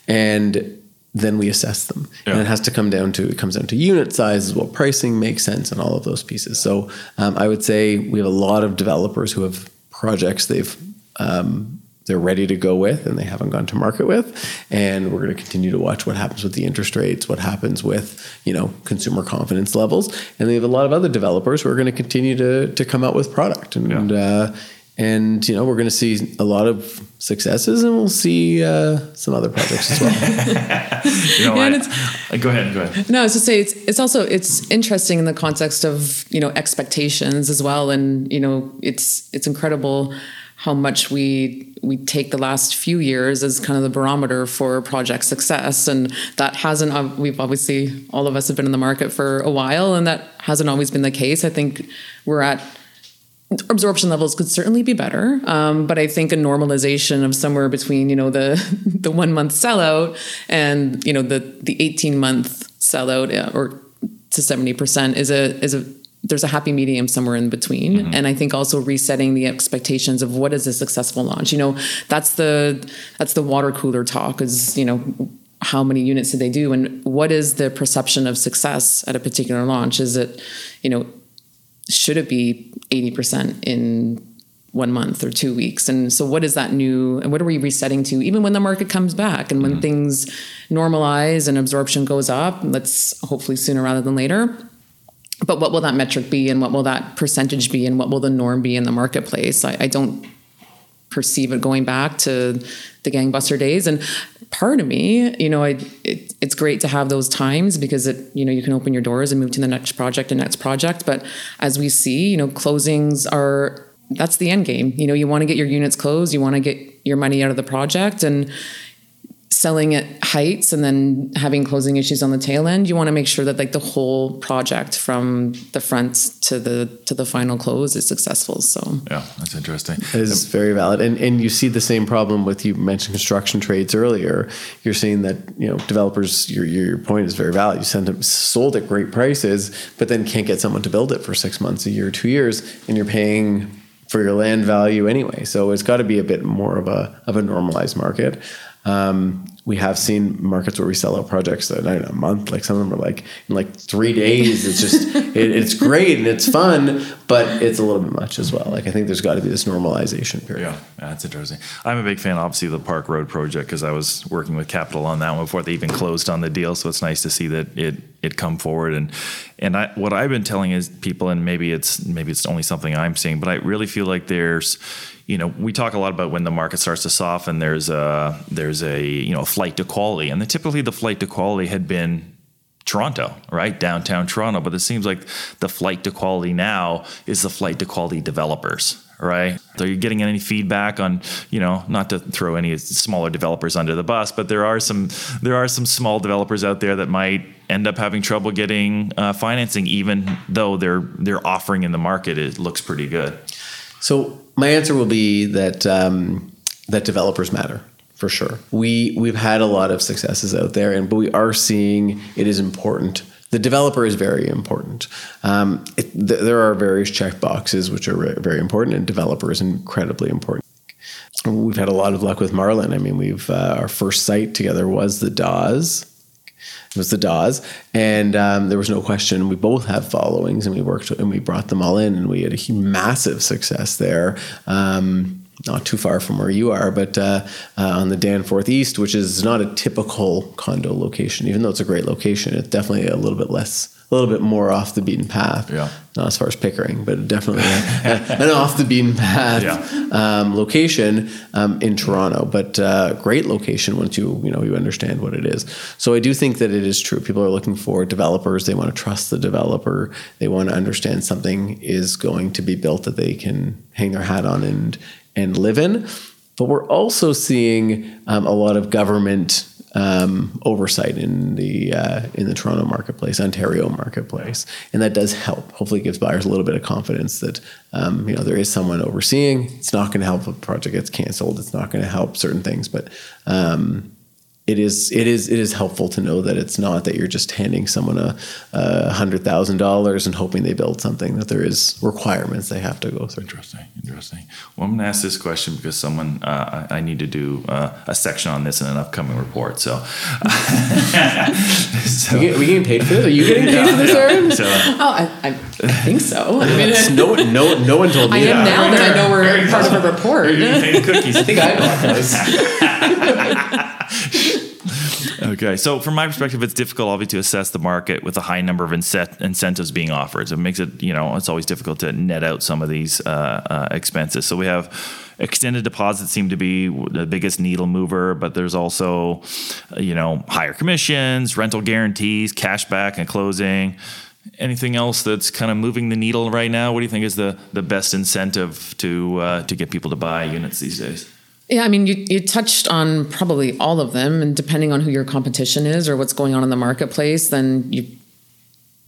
And then we assess them. Yeah. and it has to come down to it comes down to unit sizes what pricing makes sense and all of those pieces. So um, i would say we have a lot of developers who have projects they've um, they're ready to go with and they haven't gone to market with. And we're going to continue to watch what happens with the interest rates what happens with you know consumer confidence levels. And they have a lot of other developers who are going to continue to to come out with product. And yeah. uh, and you know we're going to see a lot of successes and we'll see uh, some other projects as well. You know, yeah, I, go ahead go ahead. No i was to say it's it's also it's interesting in the context of you know expectations as well. And you know it's it's incredible how much we we take the last few years as kind of the barometer for project success. And that hasn't we've obviously all of us have been in the market for a while and that hasn't always been the case. I think we're at absorption levels could certainly be better um, but i think a normalization of somewhere between you know the the one month sellout and you know the the 18 month sellout uh, or to 70% is a is a there's a happy medium somewhere in between. Mm-hmm. and i think also resetting the expectations of what is a successful launch. You know that's the that's the water cooler talk is you know how many units did they do? And what is the perception of success at a particular launch? Is it you know should it be 80% in one month or two weeks? And so what is that new and what are we resetting to even when the market comes back and when mm-hmm. things normalize and absorption goes up? Let's hopefully sooner rather than later but what will that metric be and what will that percentage be and what will the norm be in the marketplace? I, I don't perceive it going back to the gangbuster days. And part of me you know I, it, it's great to have those times because it you know you can open your doors and move to the next project and next project. But as we see you know closings are that's the end game. You know you want to get your units closed you want to get your money out of the project. And selling at heights and then having closing issues on the tail end you want to make sure that like the whole project from the front to the to the final close is successful so yeah that's interesting it is very valid and and you see the same problem with you mentioned construction trades earlier you're seeing that you know developers your your point is very valid you send them sold at great prices but then can't get someone to build it for six months a year two years and you're paying for your land value anyway. So it's got to be a bit more of a of a normalized market. Um, we have seen markets where we sell out projects that in a month, like some of them are like in like three days. It's just it, it's great and it's fun, but it's a little bit much as well. Like I think there's got to be this normalization period. Yeah, that's interesting. I'm a big fan, obviously, of the Park Road project because I was working with Capital on that one before they even closed on the deal. So it's nice to see that it it come forward and and I, what I've been telling is people, and maybe it's maybe it's only something I'm seeing, but I really feel like there's you know, we talk a lot about when the market starts to soften. There's a there's a you know flight to quality, and the, typically the flight to quality had been Toronto, right? Downtown Toronto. But it seems like the flight to quality now is the flight to quality developers, right? Are you getting any feedback on, you know, not to throw any smaller developers under the bus, but there are some there are some small developers out there that might end up having trouble getting uh, financing, even though their their offering in the market it looks pretty good. So my answer will be that um, that developers matter for sure. We we've had a lot of successes out there, and but we are seeing it is important. The developer is very important. Um, it, th- there are various check boxes which are re- very important, and developer is incredibly important. We've had a lot of luck with Marlin. I mean, we've uh, our first site together was the Dawes it was the Dawes, and um, there was no question. We both have followings, and we worked and we brought them all in, and we had a massive success there. Um, not too far from where you are, but uh, uh, on the Danforth East, which is not a typical condo location, even though it's a great location, it's definitely a little bit less a little bit more off the beaten path. Yeah. Not as far as Pickering, but definitely a, an off the beaten path yeah. um, location um, in Toronto. But uh, great location once you you know you understand what it is. So I do think that it is true. People are looking for developers. They want to trust the developer. They want to understand something is going to be built that they can hang their hat on and and live in. But we're also seeing um, a lot of government um, oversight in the uh, in the Toronto marketplace, Ontario marketplace, and that does help. Hopefully, gives buyers a little bit of confidence that um, you know there is someone overseeing. It's not going to help if a project gets canceled. It's not going to help certain things, but um, it is it is it is helpful to know that it's not that you're just handing someone a, a hundred thousand dollars and hoping they build something that there is requirements they have to go through. Interesting, interesting. Well, I'm going to ask this question because someone uh, I need to do uh, a section on this in an upcoming report. So, so we, get, we getting paid for this? Are you getting paid for this, Erin? So, oh, I, I, think so. I mean, no, no, no one told me. I am now that I know we're part of a report. cookies. I think I know Okay, so from my perspective, it's difficult, obviously, to assess the market with a high number of incent- incentives being offered. So it makes it, you know, it's always difficult to net out some of these uh, uh, expenses. So we have extended deposits seem to be the biggest needle mover, but there's also, you know, higher commissions, rental guarantees, cash back and closing. Anything else that's kind of moving the needle right now? What do you think is the the best incentive to uh, to get people to buy units these days? Yeah, I mean, you, you touched on probably all of them, and depending on who your competition is or what's going on in the marketplace, then you,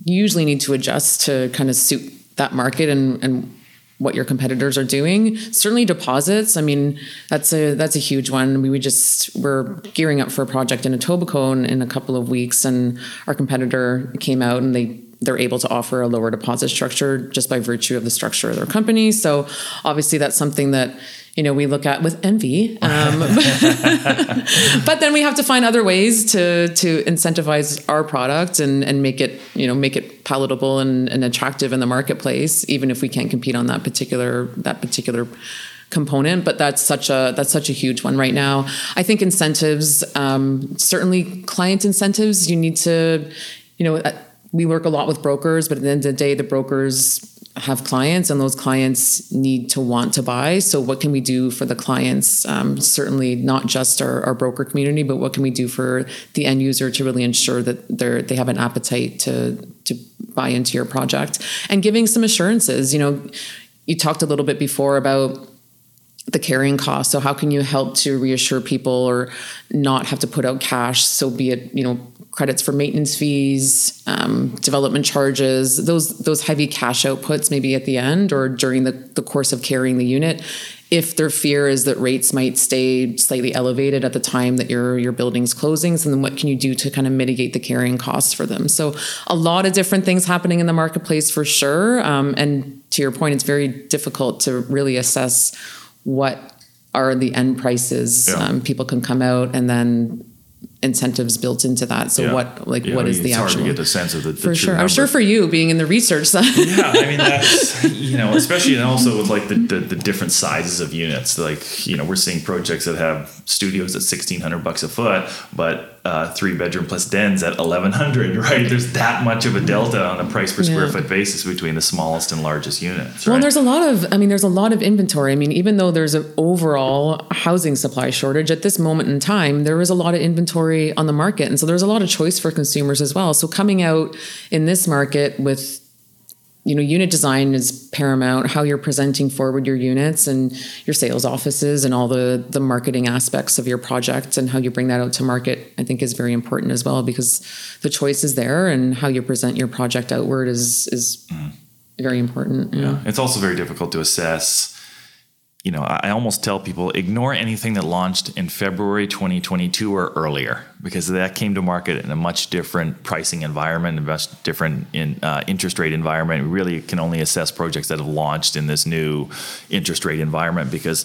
usually need to adjust to kind of suit that market and, and what your competitors are doing. Certainly deposits. I mean, that's a that's a huge one. We, we just we're gearing up for a project in Etobicoke in a couple of weeks, and our competitor came out and they they're able to offer a lower deposit structure just by virtue of the structure of their company. So obviously that's something that you know we look at with envy um, but then we have to find other ways to to incentivize our product and and make it you know make it palatable and, and attractive in the marketplace even if we can't compete on that particular that particular component. But that's such a that's such a huge one right now. I think incentives um, certainly client incentives you need to you know uh, we work a lot with brokers but at the end of the day the brokers have clients and those clients need to want to buy. So what can we do for the clients? Um, certainly not just our, our, broker community but what can we do for the end user to really ensure that they're they have an appetite to to buy into your project? And giving some assurances you know you talked a little bit before about the carrying cost. So how can you help to reassure people or not have to put out cash? So be it you know credits for maintenance fees, um, development charges, those those heavy cash outputs maybe at the end or during the, the course of carrying the unit. if their fear is that rates might stay slightly elevated at the time that your your building's closing, so then what can you do to kind of mitigate the carrying costs for them? So a lot of different things happening in the marketplace for sure. Um, and to your point, it's very difficult to really assess what are the end prices. Yeah. Um, people can come out and then incentives built into that. So Yeah. what like Yeah, what is it's the hard actual to get a sense of the, the for sure. I'm sure for you being in the research side. yeah, I mean that's you know, especially and also with like the, the the different sizes of units. Like you know, we're seeing projects that have studios at sixteen hundred bucks a foot, but uh, three bedroom plus dens at eleven hundred. Right? There's that much of a delta on a price per square Yeah. foot basis between the smallest and largest units. Well, right? there's a lot of, I mean, there's a lot of inventory. I mean, even though there's an overall housing supply shortage at this moment in time, there is a lot of inventory on the market. And so there's a lot of choice for consumers as well. So coming out in this market with, you know, unit design is paramount, how you're presenting forward your units and your sales offices and all the, the marketing aspects of your project and how you bring that out to market, I think is very important as well because the choice is there and how you present your project outward is, is mm. very important. know. Yeah. It's also very difficult to assess. You know, I almost tell people ignore anything that launched in February 2022 or earlier because that came to market in a much different pricing environment, a different in, uh, interest rate environment. We really can only assess projects that have launched in this new interest rate environment because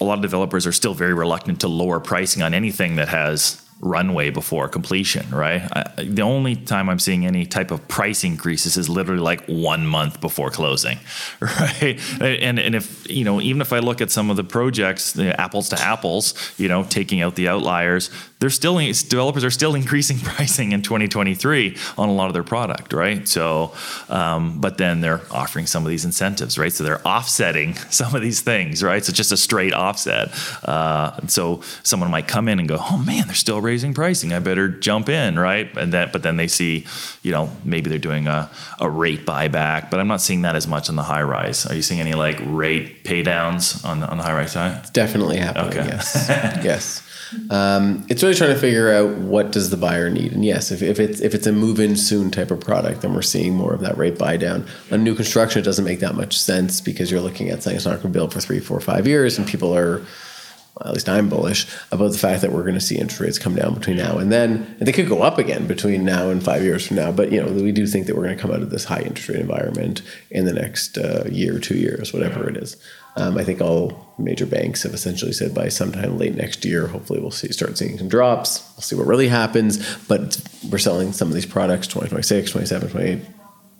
a lot of developers are still very reluctant to lower pricing on anything that has runway before completion, right? I, the only time I'm seeing any type of price increases is literally like one month before closing, right? And and if you know, even if I look at some of the projects, the apples to apples, you know, taking out the outliers, they're still developers are still increasing pricing in 2023 on a lot of their product, right? So, um, but then they're offering some of these incentives, right? So they're offsetting some of these things, right? So just a straight offset. Uh, so someone might come in and go, "Oh man, they're still raising pricing. I better jump in, right?" And then, but then they see, you know, maybe they're doing a, a rate buyback, but I'm not seeing that as much on the high rise. Are you seeing any like rate pay downs on the, on the high rise side? Definitely happening. Okay. Yes. yes. Um, it's really trying to figure out what does the buyer need, and yes, if, if it's if it's a move in soon type of product, then we're seeing more of that rate buy down. On new construction, it doesn't make that much sense because you're looking at saying it's not going to build for three, four, five years, and people are, well, at least I'm bullish about the fact that we're going to see interest rates come down between now and then, and they could go up again between now and five years from now. But you know, we do think that we're going to come out of this high interest rate environment in the next uh, year, two years, whatever it is. Um, I think all major banks have essentially said by sometime late next year, hopefully we'll see start seeing some drops. We'll see what really happens. But we're selling some of these products 2026, 27, 28,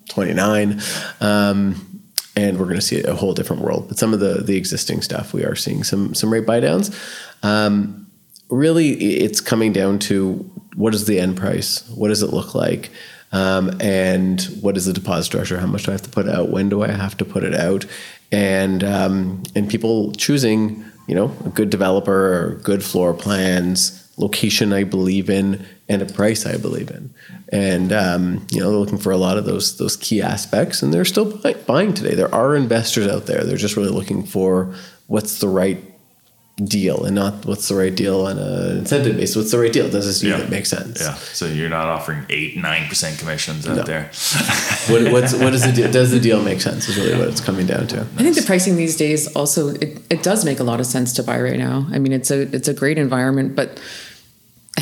29. Um, and we're going to see a whole different world. But some of the the existing stuff, we are seeing some some rate buy downs. Um, really, it's coming down to what is the end price? What does it look like? Um, and what is the deposit structure? How much do I have to put out? When do I have to put it out? And um, and people choosing, you know, a good developer or good floor plans, location I believe in, and a price I believe in. And um, you know, looking for a lot of those those key aspects, and they're still buy- buying today. There are investors out there. They're just really looking for what's the right deal, and not what's the right deal on an incentive basis. What's the right deal? Does this unit make sense? Yeah. So you're not offering eight, nine percent commissions out No. there. What, what's what is the deal? Does the deal make sense? Is really what it's coming down to. I think the pricing these days also it, it does make a lot of sense to buy right now. I mean, it's a it's a great environment, but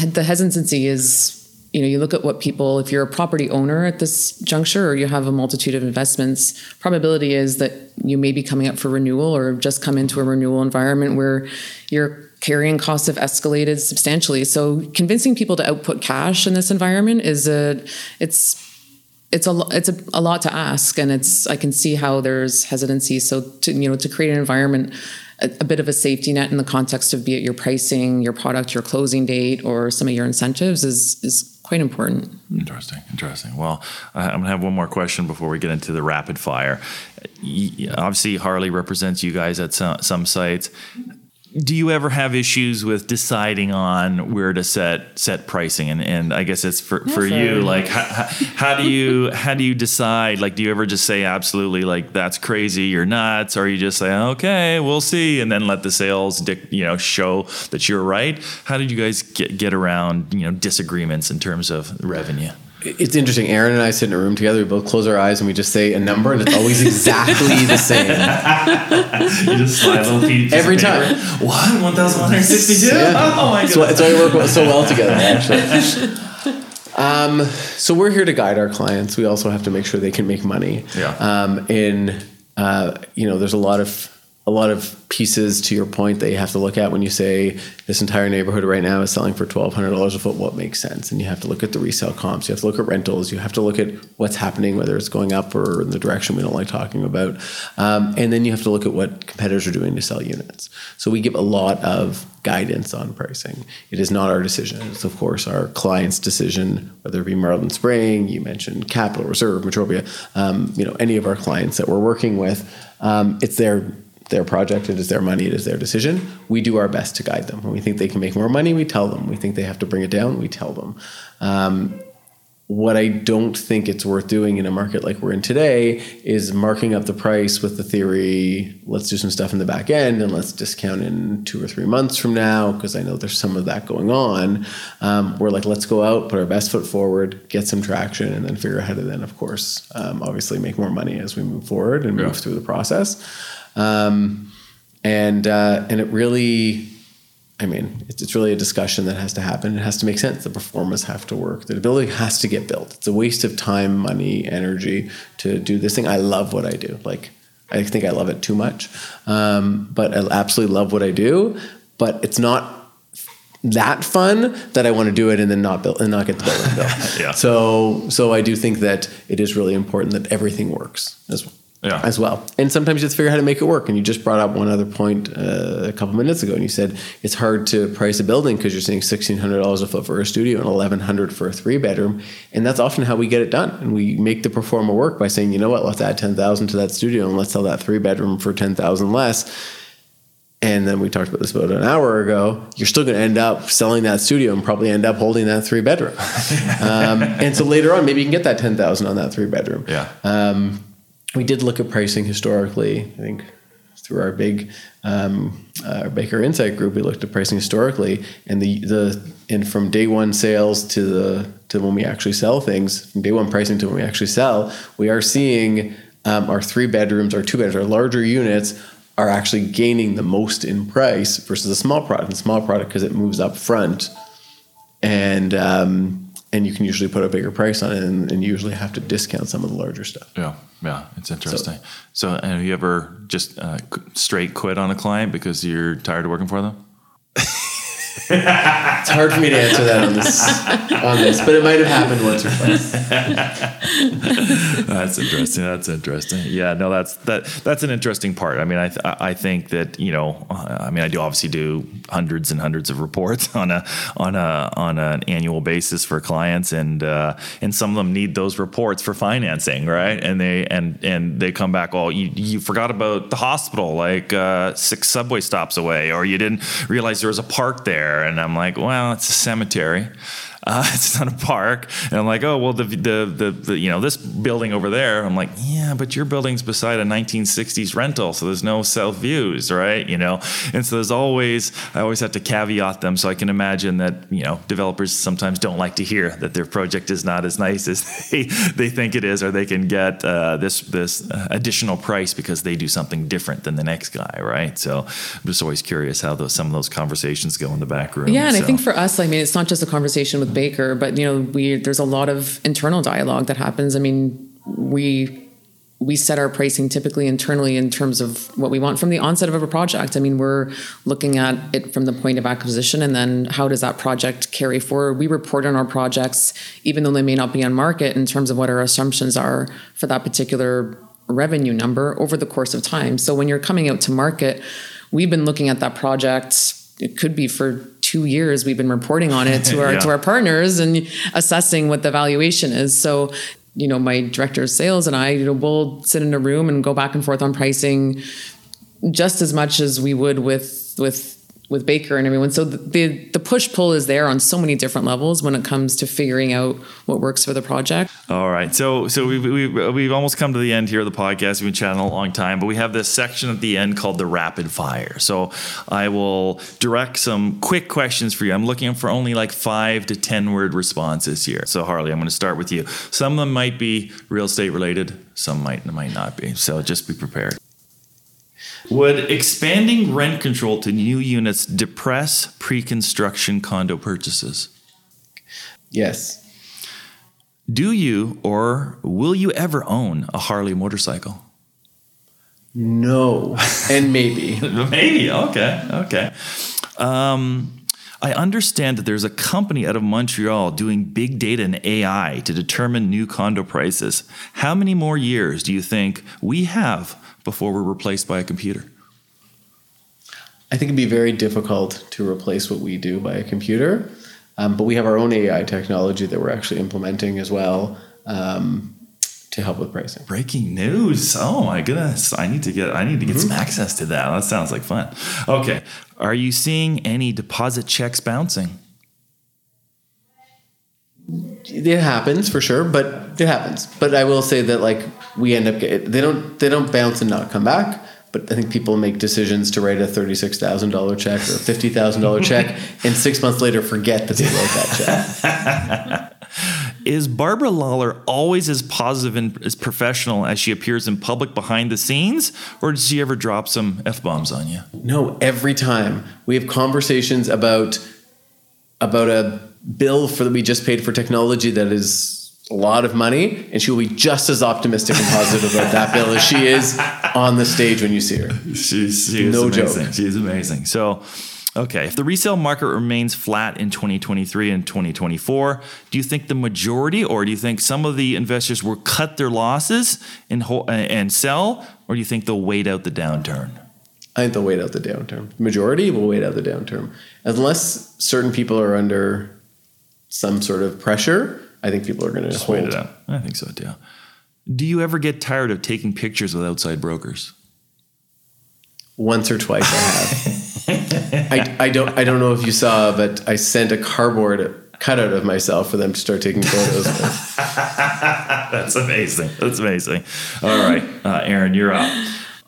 the hesitancy is you know you look at what people if you're a property owner at this juncture or you have a multitude of investments probability is that you may be coming up for renewal or just come into a renewal environment where your carrying costs have escalated substantially. So convincing people to output cash in this environment is a it's it's a it's a, a lot to ask. And it's i can see how there's hesitancy. So to you know to create an environment a, a bit of a safety net in the context of be it your pricing your product your closing date or some of your incentives is is quite important Interesting, interesting. Well, I'm gonna have one more question before we get into the rapid fire. Obviously, Harley represents you guys at some, some sites. Do you ever have issues with deciding on where to set set pricing? And, and I guess it's for, for you. Like, how, how, how do you how do you decide? Like, do you ever just say absolutely like that's crazy, you're nuts, or you just say okay, we'll see, and then let the sales dic- you know show that you're right? How did you guys get get around you know disagreements in terms of revenue? It's interesting. Erin and I sit in a room together. We both close our eyes and we just say a number, and it's always exactly the same. you just slide a little piece Every time. What? 1,162? Yeah. Oh my why, goodness. that's why we work so well together, actually. Um, so we're here to guide our clients. We also have to make sure they can make money. Yeah. Um, in uh, you know, there's a lot of a lot of pieces to your point that you have to look at when you say this entire neighborhood right now is selling for twelve hundred dollars a foot. What makes sense? And you have to look at the resale comps. You have to look at rentals. You have to look at what's happening, whether it's going up or in the direction we don't like talking about. Um, and then you have to look at what competitors are doing to sell units. So we give a lot of guidance on pricing. It is not our decision. It's of course our client's decision, whether it be Marlin Spring, you mentioned Capital Reserve, Metropia, um, you know, any of our clients that we're working with. Um, it's their their project, it is their money, it is their decision. We do our best to guide them. When we think they can make more money, we tell them. We think they have to bring it down, we tell them. Um, what I don't think it's worth doing in a market like we're in today is marking up the price with the theory, let's do some stuff in the back end and let's discount in two or three months from now, because I know there's some of that going on. Um, we're like, let's go out, put our best foot forward, get some traction, and then figure out how to then, of course, um, obviously make more money as we move forward and Yeah. move through the process. Um, and uh, and it really I mean, it's, it's really a discussion that has to happen. It has to make sense. The pro formas have to work. The building has to get built. It's a waste of time, money, energy to do this thing. I love what I do. Like, I think I love it too much, um, but I absolutely love what I do. But it's not that fun that I want to do it and then not build and not get the building built. Yeah. So, so I do think that it is really important that everything works as Yeah. as well. And sometimes you have to figure out how to make it work. And you just brought up one other point uh, a couple minutes ago, and you said it's hard to price a building because you're saying sixteen hundred dollars a foot for a studio and eleven hundred for a three bedroom, and that's often how we get it done. And we make the pro forma work by saying, you know what, let's add ten thousand to that studio and let's sell that three bedroom for ten thousand less. And then we talked about this about an hour ago. You're still going to end up selling that studio and probably end up holding that three bedroom. um, and so later on, maybe you can get that ten thousand on that three bedroom Yeah. um, we did look at pricing historically. I think through our big um, uh, Baker Insight group, we looked at pricing historically, and the the and from day one sales to the to when we actually sell things, from day one pricing to when we actually sell, we are seeing um, our three bedrooms, our two bedrooms, our larger units are actually gaining the most in price versus a small product. And small product because it moves up front, and um, and you can usually put a bigger price on it, and, and you usually have to discount some of the larger stuff. Yeah, yeah, it's interesting. So, have you ever just uh, straight quit on a client because you're tired of working for them? It's hard for me to answer that on this, on this, but it might have happened once or twice. That's interesting. That's interesting. Yeah, no, that's that. That's an interesting part. I mean, I th- I think that you know, uh, I mean, I do obviously do hundreds and hundreds of reports on a on a on an annual basis for clients, and uh, and some of them need those reports for financing, right? And they and and they come back, oh, you you forgot about the hospital, like uh, six subway stops away, or you didn't realize there was a park there, and I'm like, well, it's a cemetery. Uh, it's not a park. And I'm like, oh well, the, the the the you know this building over there. I'm like, yeah, but your building's beside a 1960s rental, so there's no south views, right? You know, and so there's always I always have to caveat them, so I can imagine that you know developers sometimes don't like to hear that their project is not as nice as they they think it is, or they can get uh, this this uh, additional price because they do something different than the next guy, right? So I'm just always curious how those some of those conversations go in the back room. Yeah, and I think for us, I mean, it's not just a conversation with Baker, but you know, we there's a lot of internal dialogue that happens. I mean, we we set our pricing typically internally in terms of what we want from the onset of a project. I mean, we're looking at it from the point of acquisition and then how does that project carry forward. We report on our projects, even though they may not be on market, in terms of what our assumptions are for that particular revenue number over the course of time. So when you're coming out to market, we've been looking at that project. It could be for two years we've been reporting on it to our Yeah. to our partners and assessing what the valuation is. So, you know, my director of sales and I, you know, we'll sit in a room and go back and forth on pricing just as much as we would with with with Baker and everyone. So the the push pull is there on so many different levels when it comes to figuring out what works for the project. All right, so so we've, we've we've almost come to the end here of the podcast. We've been chatting a long time, but we have this section at the end called the rapid fire. So I will direct some quick questions for you. I'm looking for only like five to ten word responses here. So Harley, I'm going to start with you. Some of them might be real estate related. Some might might not be. So just be prepared. Would expanding rent control to new units depress pre construction condo purchases? Yes. Do you or will you ever own a Harley motorcycle? No. And maybe. Maybe. Okay. Okay. Um, I understand that there's a company out of Montreal doing big data and AI to determine new condo prices. How many more years do you think we have before we're replaced by a computer? I think it'd be very difficult to replace what we do by a computer. Um, but we have our own AI technology that we're actually implementing as well um, to help with pricing. Breaking news! Oh my goodness! I need to get I need to get some access to that. That sounds like fun. Okay, are you seeing any deposit checks bouncing? It happens for sure, but it happens. But I will say that like we end up get, they don't they don't bounce and not come back. But I think people make decisions to write a thirty six thousand dollar check or a fifty thousand dollar check, and six months later forget that they wrote that check. Is Barbara Lawlor always as positive and as professional as she appears in public behind the scenes, or does she ever drop some f bombs on you? No, every time we have conversations about about a bill for that we just paid for technology that is a lot of money, and she will be just as optimistic and positive about that bill as she is on the stage when you see her. She's she No amazing. joke. She's amazing. So, okay, if the resale market remains flat in 2023 and 2024, do you think the majority, or do you think some of the investors will cut their losses and ho- and sell, or do you think they'll wait out the downturn? I think they'll wait out the downturn. Majority will wait out the downturn. Unless certain people are under some sort of pressure, I think people are going to Just hold wait it out. I think so too. Do you ever get tired of taking pictures with outside brokers? Once or twice I have. I, I don't I don't know if you saw, but I sent a cardboard cutout of myself for them to start taking photos. That's amazing. That's amazing. All right, uh, Erin, you're up.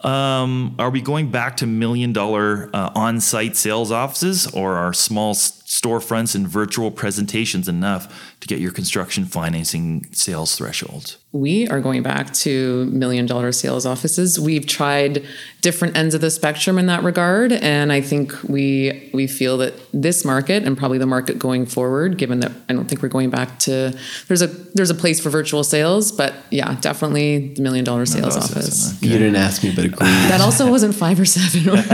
Um, are we going back to million dollar uh, on site sales offices, or are small storefronts and virtual presentations enough to get your construction financing sales threshold? we are going back to million dollar sales offices. We've tried different ends of the spectrum in that regard, and I think we we feel that this market and probably the market going forward, given that I don't think we're going back to there's a there's a place for virtual sales, but yeah, definitely the million dollar sales That's- office. that's- You didn't ask me, but agreed. That also wasn't five or seven.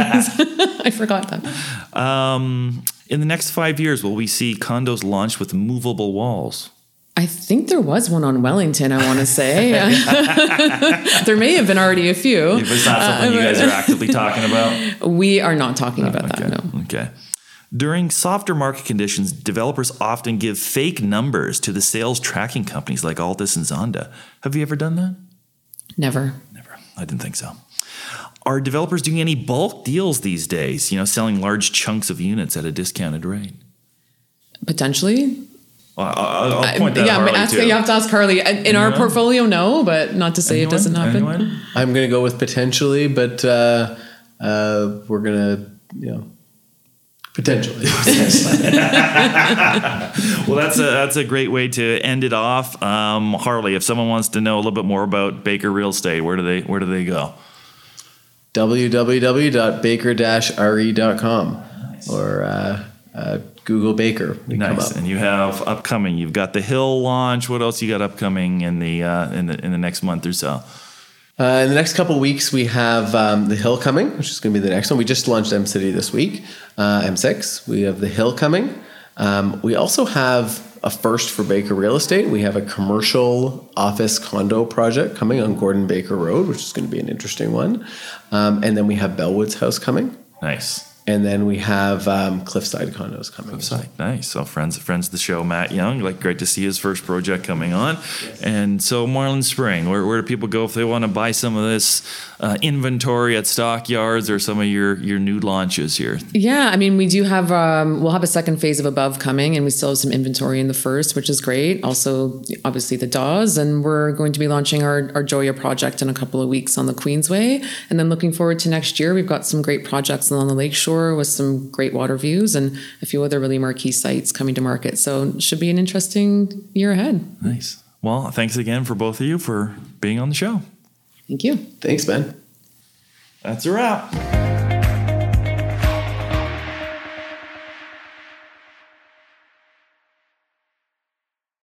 I forgot that. Um, in the next five years, will we see condos launched with movable walls? I think there was one on Wellington. I want to say there may have been already a few. If it's not something you guys are uh, actively talking about. We are not talking uh, about that. No. Okay. During softer market conditions, developers often give fake numbers to the sales tracking companies like Altus and Zonda. Have you ever done that? Never. Never. I didn't think so. Are developers doing any bulk deals these days? You know, selling large chunks of units at a discounted rate? Potentially. Well, I'll, I'll point that yeah, at Harley ask, too. you have to ask Harley. In our portfolio, no, but not to say Anyone? it doesn't happen. Anyone? I'm going to go with potentially, but uh, uh, we're going to, you know, potentially. Well, that's a that's a great way to end it off. Um, Harley, if someone wants to know a little bit more about Baker Real Estate, where do they where do they go? www.baker-re.com or uh, uh, Google Baker. Nice. And you have upcoming. You've got the Hill launch. What else you got upcoming in the uh, in the in the next month or so? Uh, in the next couple of weeks, we have um, the Hill coming, which is going to be the next one. We just launched M City this week, uh, M6. We have the Hill coming. Um, we also have a first for Baker Real Estate. We have a commercial office condo project coming on Gordon Baker Road, which is going to be an interesting one. Um, and then we have Bellwoods House coming. Nice. And then we have um, Cliffside condos coming. Cliffside, nice. So friends, friends of the show, Matt Young. Like, great to see his first project coming on. Yes. And so, Marlin Spring, where, where do people go if they want to buy some of this uh, inventory at stockyards or some of your your new launches here? Yeah, I mean, we do have um, we'll have a second phase of above coming, and we still have some inventory in the first, which is great. Also, obviously the Dawes, and we're going to be launching our our Joya project in a couple of weeks on the Queensway, and then looking forward to next year. We've got some great projects along the lakeshore with some great water views and a few other really marquee sites coming to market. So it should be an interesting year ahead. Nice. Well, thanks again for both of you for being on the show. Thank you. Thanks, Ben. That's a wrap.